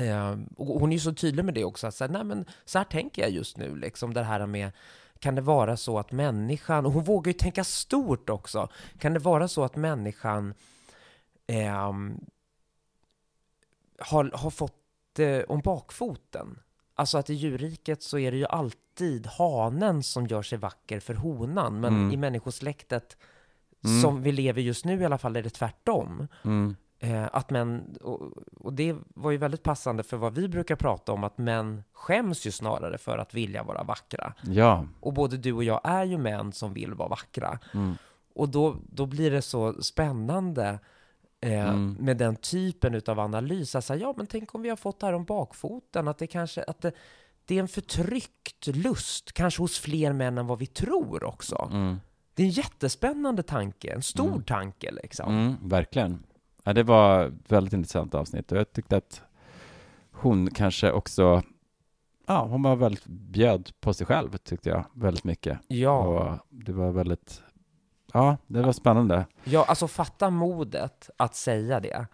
eh, hon är ju så tydlig med det också, att här, nej, men så här tänker jag just nu, liksom det här med kan det vara så att människan, och hon vågar ju tänka stort också, kan det vara så att människan eh, har, har fått det om bakfoten? Alltså att i djurriket så är det ju alltid hanen som gör sig vacker för honan, men mm. i människosläktet mm. som vi lever just nu i alla fall är det tvärtom. Mm. Eh, att män, och, och, det var ju väldigt passande för vad vi brukar prata om, att män skäms ju snarare för att vilja vara vackra. Ja. Och både du och jag är ju män som vill vara vackra. Mm. Och då, då blir det så spännande Eh, mm. med den typen av analys. Alltså, ja, men tänk om vi har fått det här om bakfoten, att det kanske att det, det är en förtryckt lust, kanske hos fler män än vad vi tror också. Mm. Det är en jättespännande tanke, en stor mm. tanke liksom. Mm, verkligen. Ja, det var ett väldigt intressant avsnitt och jag tyckte att hon kanske också Ja, hon var väldigt bjöd på sig själv tyckte jag väldigt mycket. Ja. Och det var väldigt Ja, det var spännande. Ja, alltså fatta modet att säga det.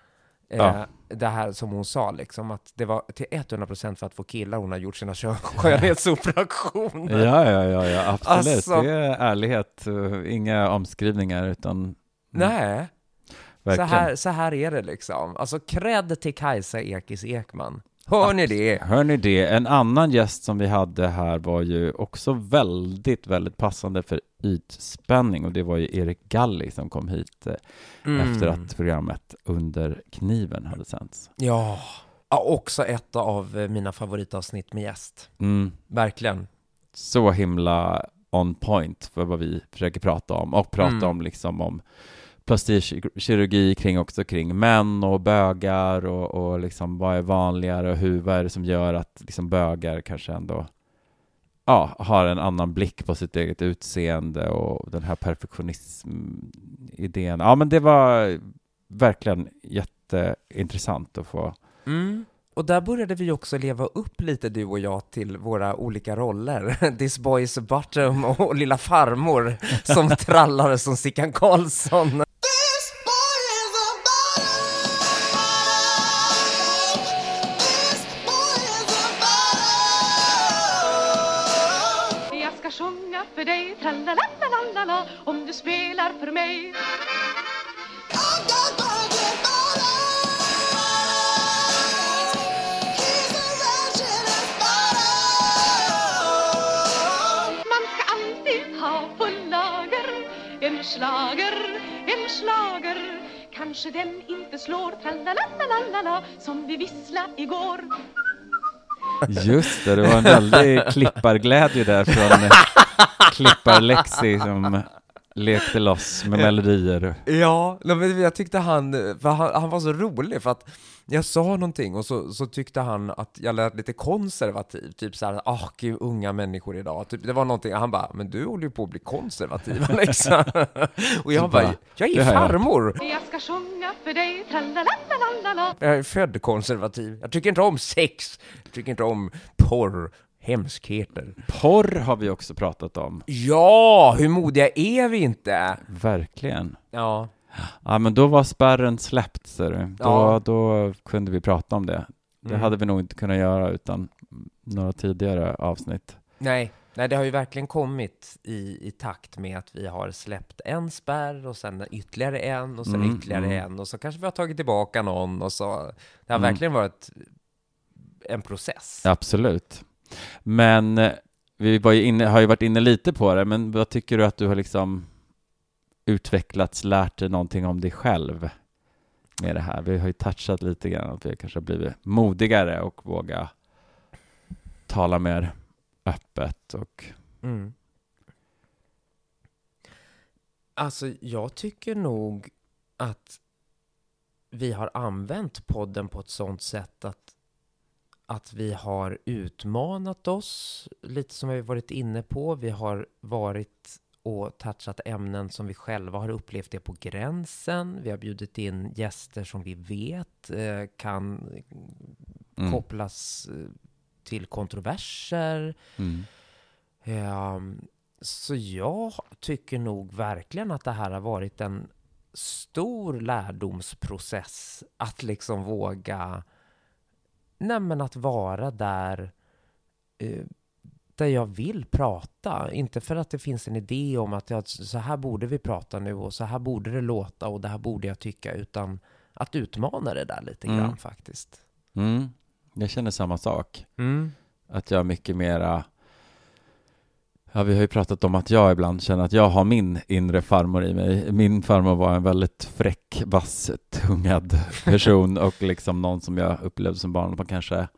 Eh, ja. Det här som hon sa, liksom, att det var till 100% för att få killar hon har gjort sina skönhetsoperationer. Ja, ja, ja, ja absolut. Alltså... Det är ärlighet, inga omskrivningar, utan... Nej. Så här, så här är det liksom. Alltså, cred till Kajsa Ekis Ekman. Hör ni det? Hör ni det? En annan gäst som vi hade här var ju också väldigt, väldigt passande för ytspänning och det var ju Erik Galli som kom hit eh, mm. efter att programmet Under kniven hade sänts. Ja, ja också ett av mina favoritavsnitt med gäst. Mm. Verkligen. Så himla on point för vad vi försöker prata om och prata mm. om liksom om plastikkirurgi kring också kring män och bögar och, och liksom vad är vanligare och hur, vad är det som gör att liksom bögar kanske ändå ja, har en annan blick på sitt eget utseende och den här perfektionism-idén. Ja, men det var verkligen jätteintressant att få mm. Och där började vi också leva upp lite, du och jag, till våra olika roller. This boy is a bottom och lilla farmor som trallare som Sickan Karlsson. Om du spelar för mig. Man ska alltid ha full lager. En slager, en slager. Kanske den inte slår Tralalalala som vi vissla igår. Just det, det var en väldig klipparglädje där från Klippar-Lexi som lekte loss med melodier. Ja, men jag tyckte han, för han, han var så rolig för att jag sa någonting och så, så tyckte han att jag lät lite konservativ, typ såhär, ah gud, unga människor idag, typ, det var någonting, han bara, men du håller ju på att bli konservativ Alexa. och jag bara, jag är farmor! Jag ska sjunga för dig, tralalalala. Jag är född konservativ. Jag tycker inte om sex, jag tycker inte om porr, hemskheter. Porr har vi också pratat om. Ja, hur modiga är vi inte? Verkligen. Ja. Ja, men då var spärren släppt, ser du. Då, Ja. då kunde vi prata om det. Det Mm. hade vi nog inte kunnat göra utan några tidigare avsnitt. Nej, nej, det har ju verkligen kommit i, i takt med att vi har släppt en spärr och sen ytterligare en och sen Mm, ytterligare mm. en och så kanske vi har tagit tillbaka någon och så. Det har Mm. verkligen varit en process. Absolut. Men eh, vi var ju inne, har ju varit inne lite på det, men vad tycker du att du har liksom utvecklats, lärt dig någonting om dig själv med det här? Vi har ju touchat lite grann att vi kanske har blivit modigare och våga tala mer öppet och Mm. Alltså, jag tycker nog att vi har använt podden på ett sånt sätt att, att vi har utmanat oss, lite som vi varit inne på. Vi har varit och touchat ämnen som vi själva har upplevt det på gränsen. Vi har bjudit in gäster som vi vet eh, kan mm, kopplas eh, till kontroverser. mm, Ehm, så jag tycker nog verkligen att det här har varit en stor lärdomsprocess att liksom våga nej men att vara där eh, där jag vill prata. Inte för att det finns en idé om att jag, så här borde vi prata nu och så här borde det låta och det här borde jag tycka utan att utmana det där lite Mm. grann faktiskt. mm. Jag känner samma sak. Att jag är mycket mera Ja, vi har ju pratat om att jag ibland känner att jag har min inre farmor i mig. Min farmor var en väldigt fräck, vass, tungad person och liksom någon som jag upplevde som barn att man kanske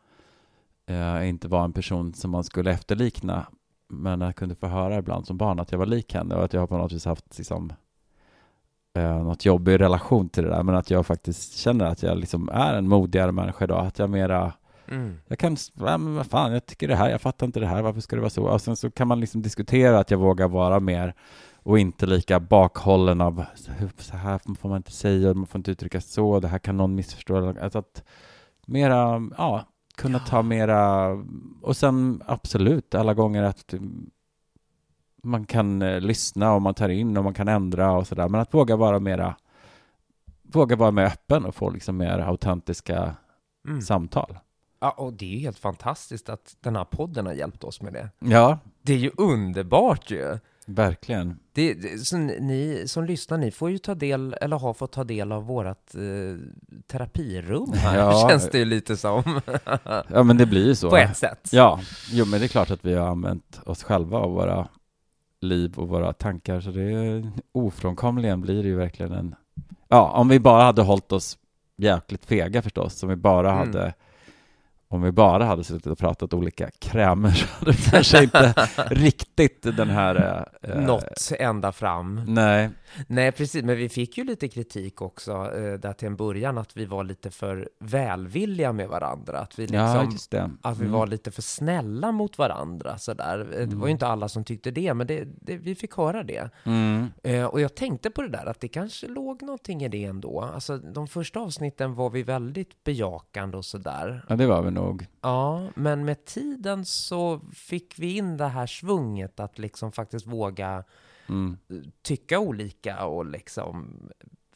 eh, inte var en person som man skulle efterlikna. Men jag kunde få höra ibland som barn att jag var lik henne och att jag på något vis haft liksom, eh, något jobbig relation till det där. Men att jag faktiskt känner att jag liksom är en modigare människa idag. Att jag mera Mm. jag kan, ja, men vad fan, jag tycker det här, jag fattar inte det här, varför ska det vara så? Och sen så kan man liksom diskutera att jag vågar vara mer och inte lika bakhållen av så här- får man inte säga, man får inte uttrycka så, det här kan någon missförstå. Alltså att mera, ja, kunna ta mera, och sen absolut alla gånger att man kan eh, lyssna och man tar in och man kan ändra och sådär, men att våga vara mera, våga vara mer öppen och få liksom mer autentiska Mm. samtal. Ja, och det är ju helt fantastiskt att den här podden har hjälpt oss med det. Ja, Det är ju underbart ju! verkligen. Det, det, så ni som lyssnar, ni får ju ta del, eller har fått ta del av vårat eh, terapirum här, Ja. känns det ju lite som. Ja, men det blir ju så. På ett sätt. Ja, jo, men det är klart att vi har använt oss själva och våra liv och våra tankar, så det är ofrånkomligen blir det ju verkligen en... Ja, om vi bara hade hållit oss jäkligt fega förstås, om vi bara Mm. hade om vi bara hade suttit och pratat olika krämer så hade vi kanske inte riktigt den här... eh, Nått ända fram. Nej, Nej, precis, men vi fick ju lite kritik också eh, där till en början att vi var lite för välvilliga med varandra. Att vi liksom ja, just det. Att vi Mm. var lite för snälla mot varandra sådär. Eh, Det var Mm. ju inte alla som tyckte det, men det, det, vi fick höra det. Mm. Eh, och jag tänkte på det där, att det kanske låg någonting i det ändå. Alltså de första avsnitten var vi väldigt bejakande och sådär. Ja, det var vi nog. Ja, men med tiden så fick vi in det här svunget att liksom faktiskt våga Mm. tycka olika och liksom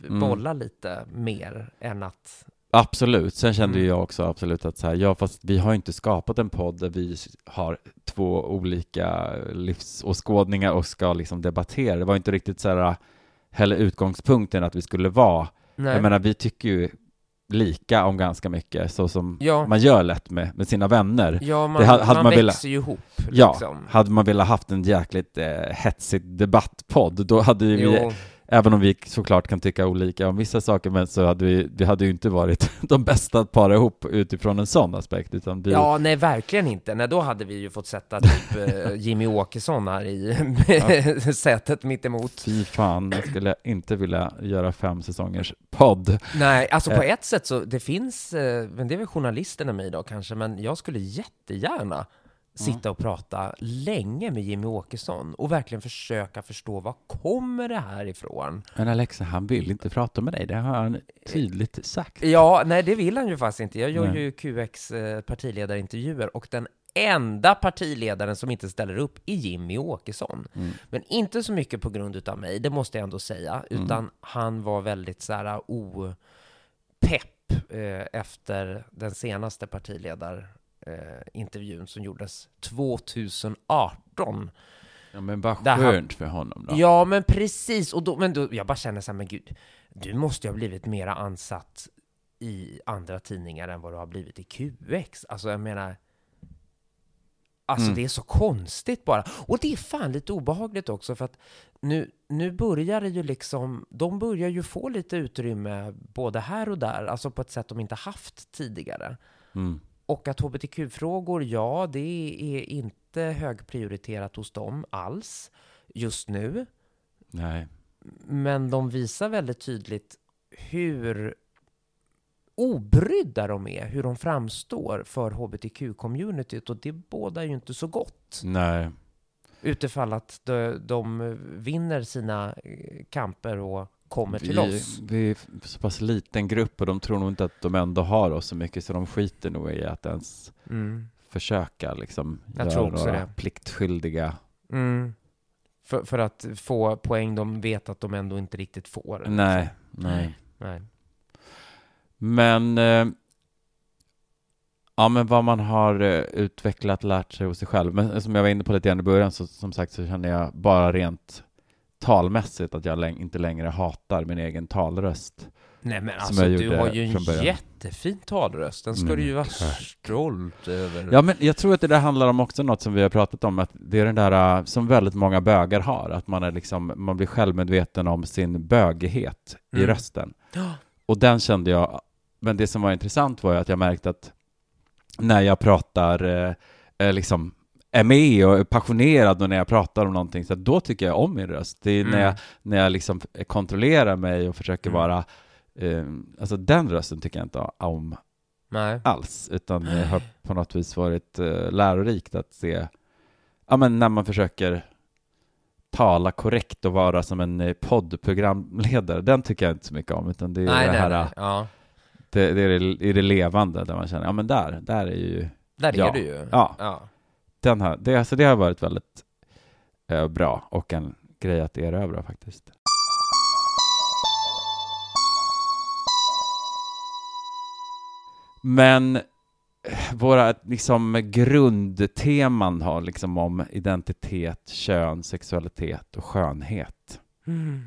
Mm. bolla lite mer än att... Absolut. Sen kände Mm. jag också absolut att så här, ja, fast vi har inte skapat en podd där vi har två olika livsåskådningar och ska liksom debattera. Det var inte riktigt så här heller utgångspunkten att vi skulle vara. Nej. Jag menar, vi tycker ju lika om ganska mycket, så som ja, man gör lätt med, med sina vänner. ja, man, det hade- man, man växer velat- ju ihop. Ja, liksom. hade man velat haft en jäkligt eh, hetsig debattpodd, då hade ju vi Jo, Även om vi såklart kan tycka olika om vissa saker, men så hade vi, vi hade ju inte varit de bästa att para ihop utifrån en sån aspekt, utan vi, Ja, nej verkligen inte. Nej, då hade vi ju fått sätta typ eh, Jimmy Åkesson här i sätet mitt emot. fy fan, jag skulle inte vilja göra fem säsongers podd. Nej, alltså på Eh. ett sätt så, det finns, eh, men det är väl journalisterna mig då kanske, men jag skulle jättegärna sitta och prata länge med Jimmy Åkesson och verkligen försöka förstå vad kommer det här ifrån? Men Alexa, han vill inte prata med dig, det har han tydligt sagt. Ja, nej det vill han ju faktiskt inte. Jag gör Nej. ju QX eh, partiledarintervjuer och den enda partiledaren som inte ställer upp är Jimmy Åkesson. Mm. Men inte så mycket på grund utav mig, det måste jag ändå säga, Mm. utan han var väldigt så här opepp eh, efter den senaste partiledarintervjun eh, intervjun som gjordes 2018. Ja, men här- skönt för honom då. Ja, men precis. Och då, men då, jag bara känner så här, men gud, du måste ju ha blivit mera ansatt i andra tidningar än vad du har blivit i QX. Alltså, jag menar... Alltså, Mm. det är så konstigt bara. Och det är fan lite obehagligt också, för att nu, nu börjar det ju liksom... De börjar ju få lite utrymme både här och där, alltså på ett sätt de inte haft tidigare. Mm. Och att hbtq-frågor, ja, det är inte högprioriterat hos dem alls just nu. Nej. Men de visar väldigt tydligt hur obrydda de är, hur de framstår för hbtq-communityt och det bådar ju inte så gott. Nej. Utifall att de, de vinner sina kamper och kommer till vi, oss. Vi är så pass liten grupp och de tror nog inte att de ändå har oss så mycket så de skiter nog i att ens Mm. försöka liksom Jag göra tror också några det. pliktskyldiga. Mm. För, för att få poäng de vet att de ändå inte riktigt får. Nej, nej. Nej. Men eh, Ja men vad man har eh, utvecklat, lärt sig hos sig själv. Men som jag var inne på lite grann i början så som sagt så känner jag bara rent talmässigt att jag läng- inte längre hatar min egen talröst. Nej men alltså du har ju en jättefin talröst. Den ska Men du ju vara tack. stolt över. Ja men jag tror att det där handlar om också något som vi har pratat om, att det är den där uh, som väldigt många bögar har, att man är liksom, man blir självmedveten om sin bögighet i Mm. rösten. Ja. Och den kände jag, men det som var intressant var ju att jag märkte att när jag pratar, eh, liksom är med och är passionerad och när jag pratar om någonting, så då tycker jag om min röst. Det är när Mm. jag, när jag liksom kontrollerar mig och försöker Mm. vara, eh, alltså den rösten tycker jag inte om Nej. alls, utan det har på något vis varit eh, lärorikt att se, ja men när man försöker tala korrekt och vara som en eh, poddprogramledare, den tycker jag inte så mycket om, utan det är Nej, det nej, här, nej. Ja. Det, det är det, det levande där man känner, ja men där, där är ju, Där Ja. är du ju. ja, Ja. Den här, det, alltså det har varit väldigt eh, bra och en grej att erövra faktiskt. Men eh, våra liksom grundteman har liksom om identitet, kön, sexualitet och skönhet. Mm.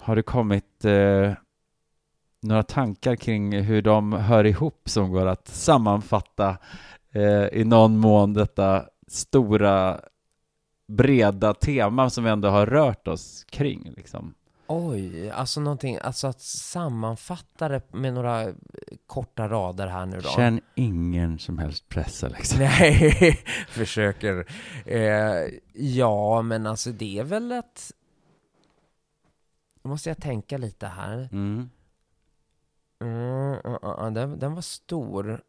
Har det kommit eh, några tankar kring hur de hör ihop som går att sammanfatta eh, i någon mån detta stora breda tema som vi ändå har rört oss kring liksom. Oj, alltså någonting, alltså att sammanfatta det med några eh, korta rader här nu då. Känn ingen som helst press liksom. Nej, försöker. Eh, ja, men alltså det är väl ett... Nu måste jag tänka lite här. Mm. Mm, uh, uh, uh, den, den var stor.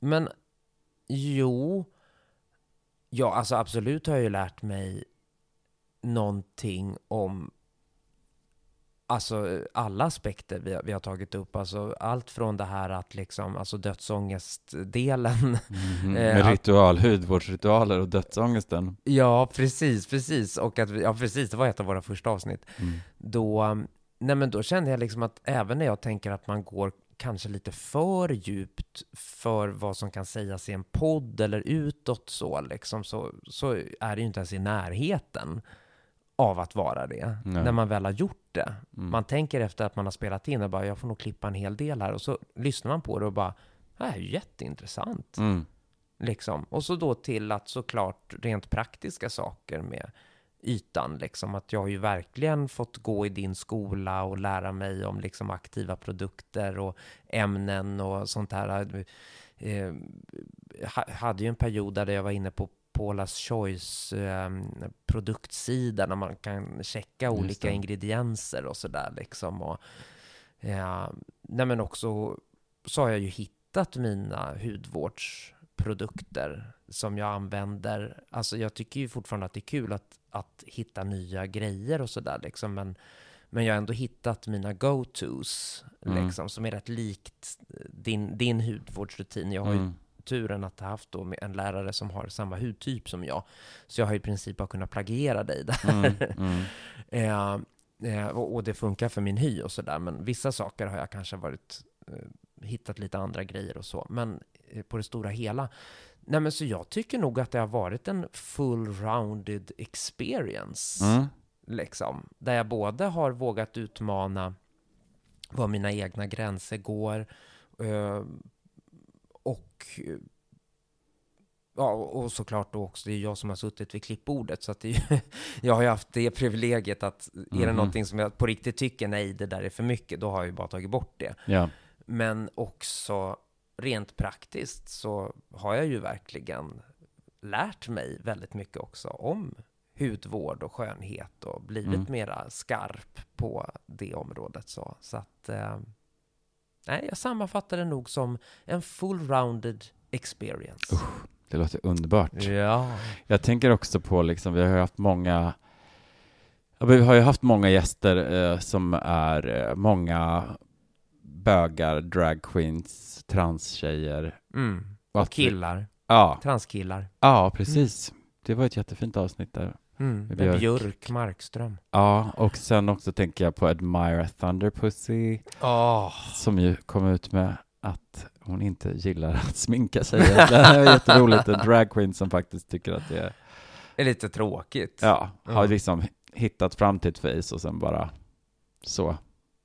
Men jo, ja, alltså absolut har jag ju lärt mig någonting om Alltså alla aspekter vi, har- vi har tagit upp, alltså allt från det här att liksom, alltså dödsångestdelen. Eh, Med att- ritual, hudvårdsritualer och dödsångesten. Ja, precis, precis. Och att ja, precis, det var ett av våra första avsnitt. Mm. Då, nej men då kände jag liksom att även när jag tänker att man går kanske lite för djupt för vad som kan sägas i en podd eller utåt så liksom, så, så är det ju inte ens i närheten av att vara det. Nej. När man väl har gjort det. Mm. Man tänker efter att man har spelat in och bara, jag får nog klippa en hel del här. Och så lyssnar man på det och bara, det här är ju jätteintressant. Mm. Liksom. Och så då till att såklart rent praktiska saker med ytan. Liksom. Att jag har ju verkligen fått gå i din skola och lära mig om liksom, aktiva produkter och ämnen och sånt här. Eh, ha- hade ju en period där jag var inne på Paula's Choice eh, produktsida där man kan checka olika ingredienser och sådär liksom. Och, eh, nej men också så har jag ju hittat mina hudvårdsprodukter som jag använder. Alltså jag tycker ju fortfarande att det är kul att, att hitta nya grejer och sådär liksom. Men, men jag har ändå hittat mina go-tos Mm. liksom, som är rätt likt din, din hudvårdsrutin. Jag har ju Mm. turen att ha haft då en lärare som har samma hudtyp som jag. Så jag har i princip bara kunnat plagiera dig där. Mm. Mm. Eh, eh, och, och det funkar för min hy och sådär. Men vissa saker har jag kanske varit, eh, hittat lite andra grejer och så. Men eh, på det stora hela. Nej men så jag tycker nog att det har varit en full-rounded experience. Mm. Liksom. Där jag både har vågat utmana var mina egna gränser går. eh, och Ja, och såklart då också, det är jag som har suttit vid klippbordet, så att ju, jag har ju haft det privilegiet att är det Mhm. någonting som jag på riktigt tycker, nej, det där är för mycket, då har jag ju bara tagit bort det. Ja. Men också rent praktiskt så har jag ju verkligen lärt mig väldigt mycket också om hudvård och skönhet och blivit Mm. mera skarp på det området. Så, så att, eh, nej, jag sammanfattar det nog som en full-rounded experience. Det låter underbart. Ja. Jag tänker också på, liksom, vi har haft många vi har ju haft många gäster eh, som är eh, många bögar, dragqueens, transtjejer. Mm. Och killar, Ja, transkillar. ja, precis. Det var ett jättefint avsnitt där. Mm. Med Björk. Björk Markström. Ja, och sen också tänker jag på Admira Thunderpussy Åh, som ju kom ut med att hon inte gillar att sminka sig. Det är jätteroligt, en dragqueen som faktiskt tycker att det är, är lite tråkigt. ja, har Ja. liksom hittat fram till ett face och sen bara så,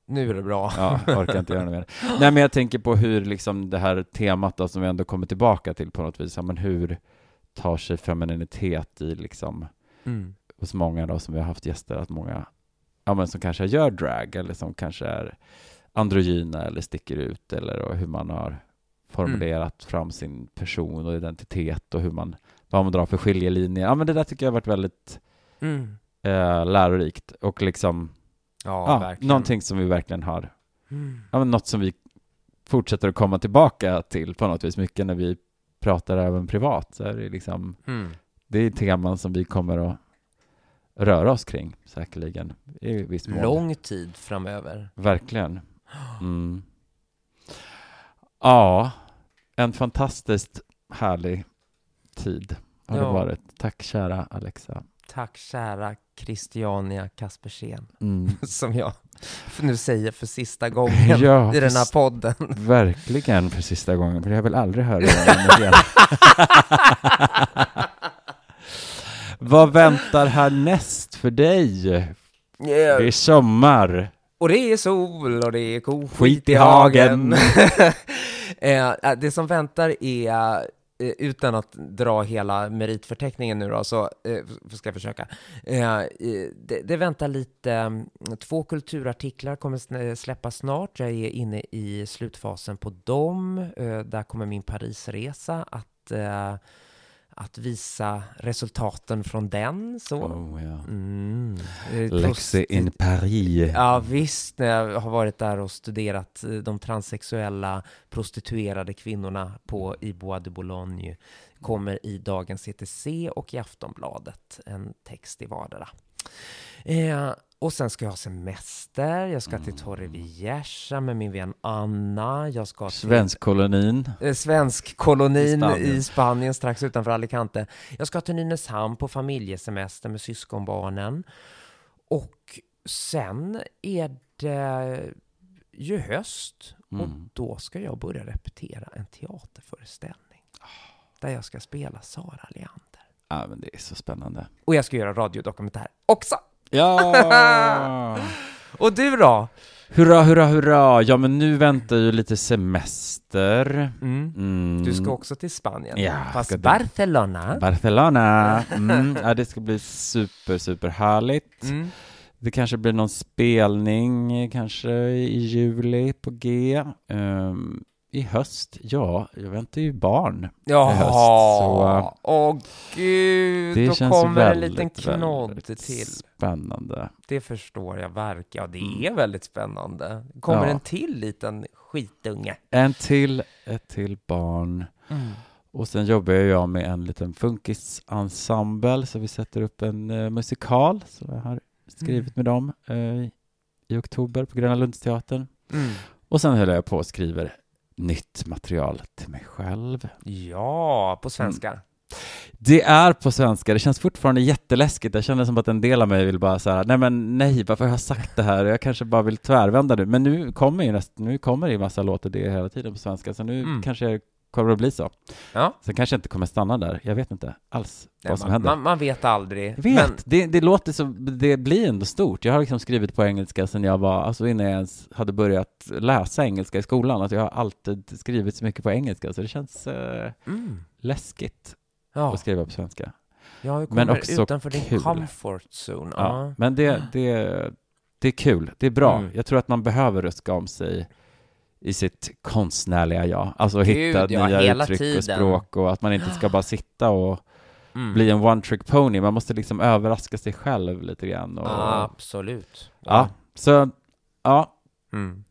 Nu är det bra. ja, orkar inte göra något mer. Nej, men jag tänker på hur liksom det här temat då, som vi ändå kommer tillbaka till på något vis, ja, men hur tar sig femininitet i liksom Mm. hos många då som vi har haft gäster, att många ja, men som kanske gör drag eller som kanske är androgyna eller sticker ut eller och hur man har formulerat fram sin person och identitet och hur man, vad man drar för skiljelinjer. Ja, men det där tycker jag har varit väldigt Mm. eh, lärorikt och liksom Ja, ja, verkligen. någonting som vi verkligen har, Mm. ja, men något som vi fortsätter att komma tillbaka till på något vis mycket när vi pratar även privat. Så är det liksom Mm. det är teman som vi kommer att röra oss kring, säkerligen, i viss mån. Lång tid framöver. Verkligen. Mm. Ja, en fantastiskt härlig tid har det Ja. varit. Tack kära Alexa. Tack kära Christiania Kaspersen, Mm. som jag nu säger för sista gången Ja, i den här podden. verkligen för sista gången, för jag vill aldrig höra det igen. Vad väntar härnäst för dig? Det är sommar. Och det är sol och det är koskit Skit i hagen. hagen. Eh, eh, det som väntar är, Eh, utan att dra hela meritförteckningen nu då, så eh, ska jag försöka. Eh, eh, det, det väntar lite, mm, två kulturartiklar kommer eh, släppas snart. Jag är inne i slutfasen på dem. Eh, där kommer min Parisresa att, eh, att visa resultaten från den. Så. Oh, ja. Mm. Eh, Lexi in Paris. Ja visst, när jag har varit där och studerat eh, de transsexuella prostituerade kvinnorna på i Bois de Boulogne kommer i dagens ETC och i Aftonbladet en text i vardera. Eh, och sen ska jag ha semester, jag ska till Torrevieja med min vän Anna, jag ska till Svenskkolonin. eh, svenskkolonin I Spanien. i Spanien strax utanför Alicante. Jag ska till Nynäshamn på familjesemester med syskonbarnen. Och sen är det ju höst och Mm. då ska jag börja repetera en teaterföreställning. Där jag ska spela Sara Leander. Ja, men det är så spännande. Och jag ska göra radiodokumentär också. Ja! Och du då? Hurra, hurra, hurra! Ja, men nu väntar ju lite semester. Mm. Mm. Du ska också till Spanien, Ja, fast. Barcelona. Barcelona! Mm. Ja, det ska bli super, super härligt. Mm. Det kanske blir någon spelning, kanske i juli på G. Ehm, I höst, ja, jag väntar ju barn. Ja, i höst, så- åh gud, Det då känns kommer en väldigt, liten knodd till. Spännande. Det förstår jag verkligen. Ja, det Mm. är väldigt spännande. Kommer Ja. en till liten skitunge. En till, ett till barn. Och sen jobbar jag med en liten funkisensemble, så vi sätter upp en eh, musikal, så jag har skrivit med dem eh, i- i oktober på Gröna Lundsteatern. Mm. Och sen höll jag på och skriver nytt material till mig själv. Ja, på svenska. Det är på svenska, det känns fortfarande jätteläskigt. Jag känner som att en del av mig vill bara säga, nej men nej, varför har jag sagt det här? Jag kanske bara vill tvärvända nu. Men nu kommer ju näst, nu kommer det ju massa låtar det hela tiden på svenska, så nu Mm. kanske det kommer att bli så. Ja. Sen kanske jag inte kommer stanna där, jag vet inte alls Nej, vad som man, händer. man, man vet aldrig. Jag vet, Men, det, det låter så, det blir ändå stort. Jag har liksom skrivit på engelska sen jag var, alltså innan jag ens hade börjat läsa engelska i skolan. Alltså jag har alltid skrivit så mycket på engelska, så det känns eh, mm. läskigt Ja, att skriva på svenska. ja, men kommer också utanför din kul. comfort zone. Ja. Ja. Men det, det, det är kul, det är bra. Mm. Jag tror att man behöver ruska om sig i sitt konstnärliga jag. Alltså Gud, hitta ja, nya uttryck tiden. och språk och att man inte ska bara sitta och Mm. bli en one trick pony. Man måste liksom överraska sig själv lite grann. Och, Absolut. Ja, så ja, Mm.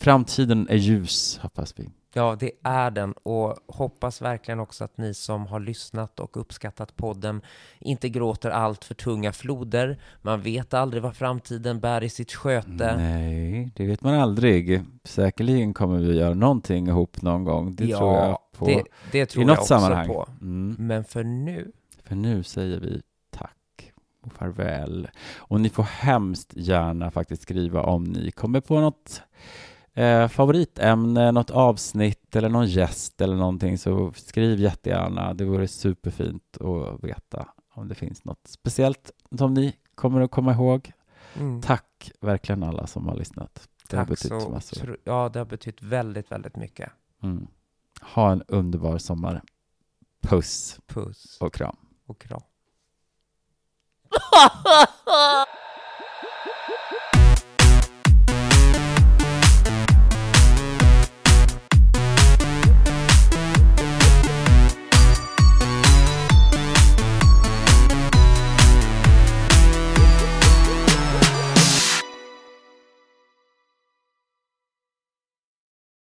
framtiden är ljus, hoppas vi. Ja, det är den och hoppas verkligen också att ni som har lyssnat och uppskattat podden inte gråter allt för tunga floder. Man vet aldrig vad framtiden bär i sitt sköte. Nej, det vet man aldrig. Säkerligen kommer vi göra någonting ihop någon gång. Det ja, tror jag på. det, det tror I jag något också sammanhang. på. Mm. Men för nu, För nu säger vi tack och farväl. Och ni får hemskt gärna faktiskt skriva om ni kommer på något eh, favoritämne, något avsnitt eller någon gäst eller någonting så skriv jättegärna. Det vore superfint att veta om det finns något speciellt som ni kommer att komma ihåg. mm, Tack verkligen alla som har lyssnat. Det har tack betytt så, massor. ja, det har betytt väldigt, väldigt mycket. Mm. Ha en underbar sommar. Puss Puss och kram. och kram.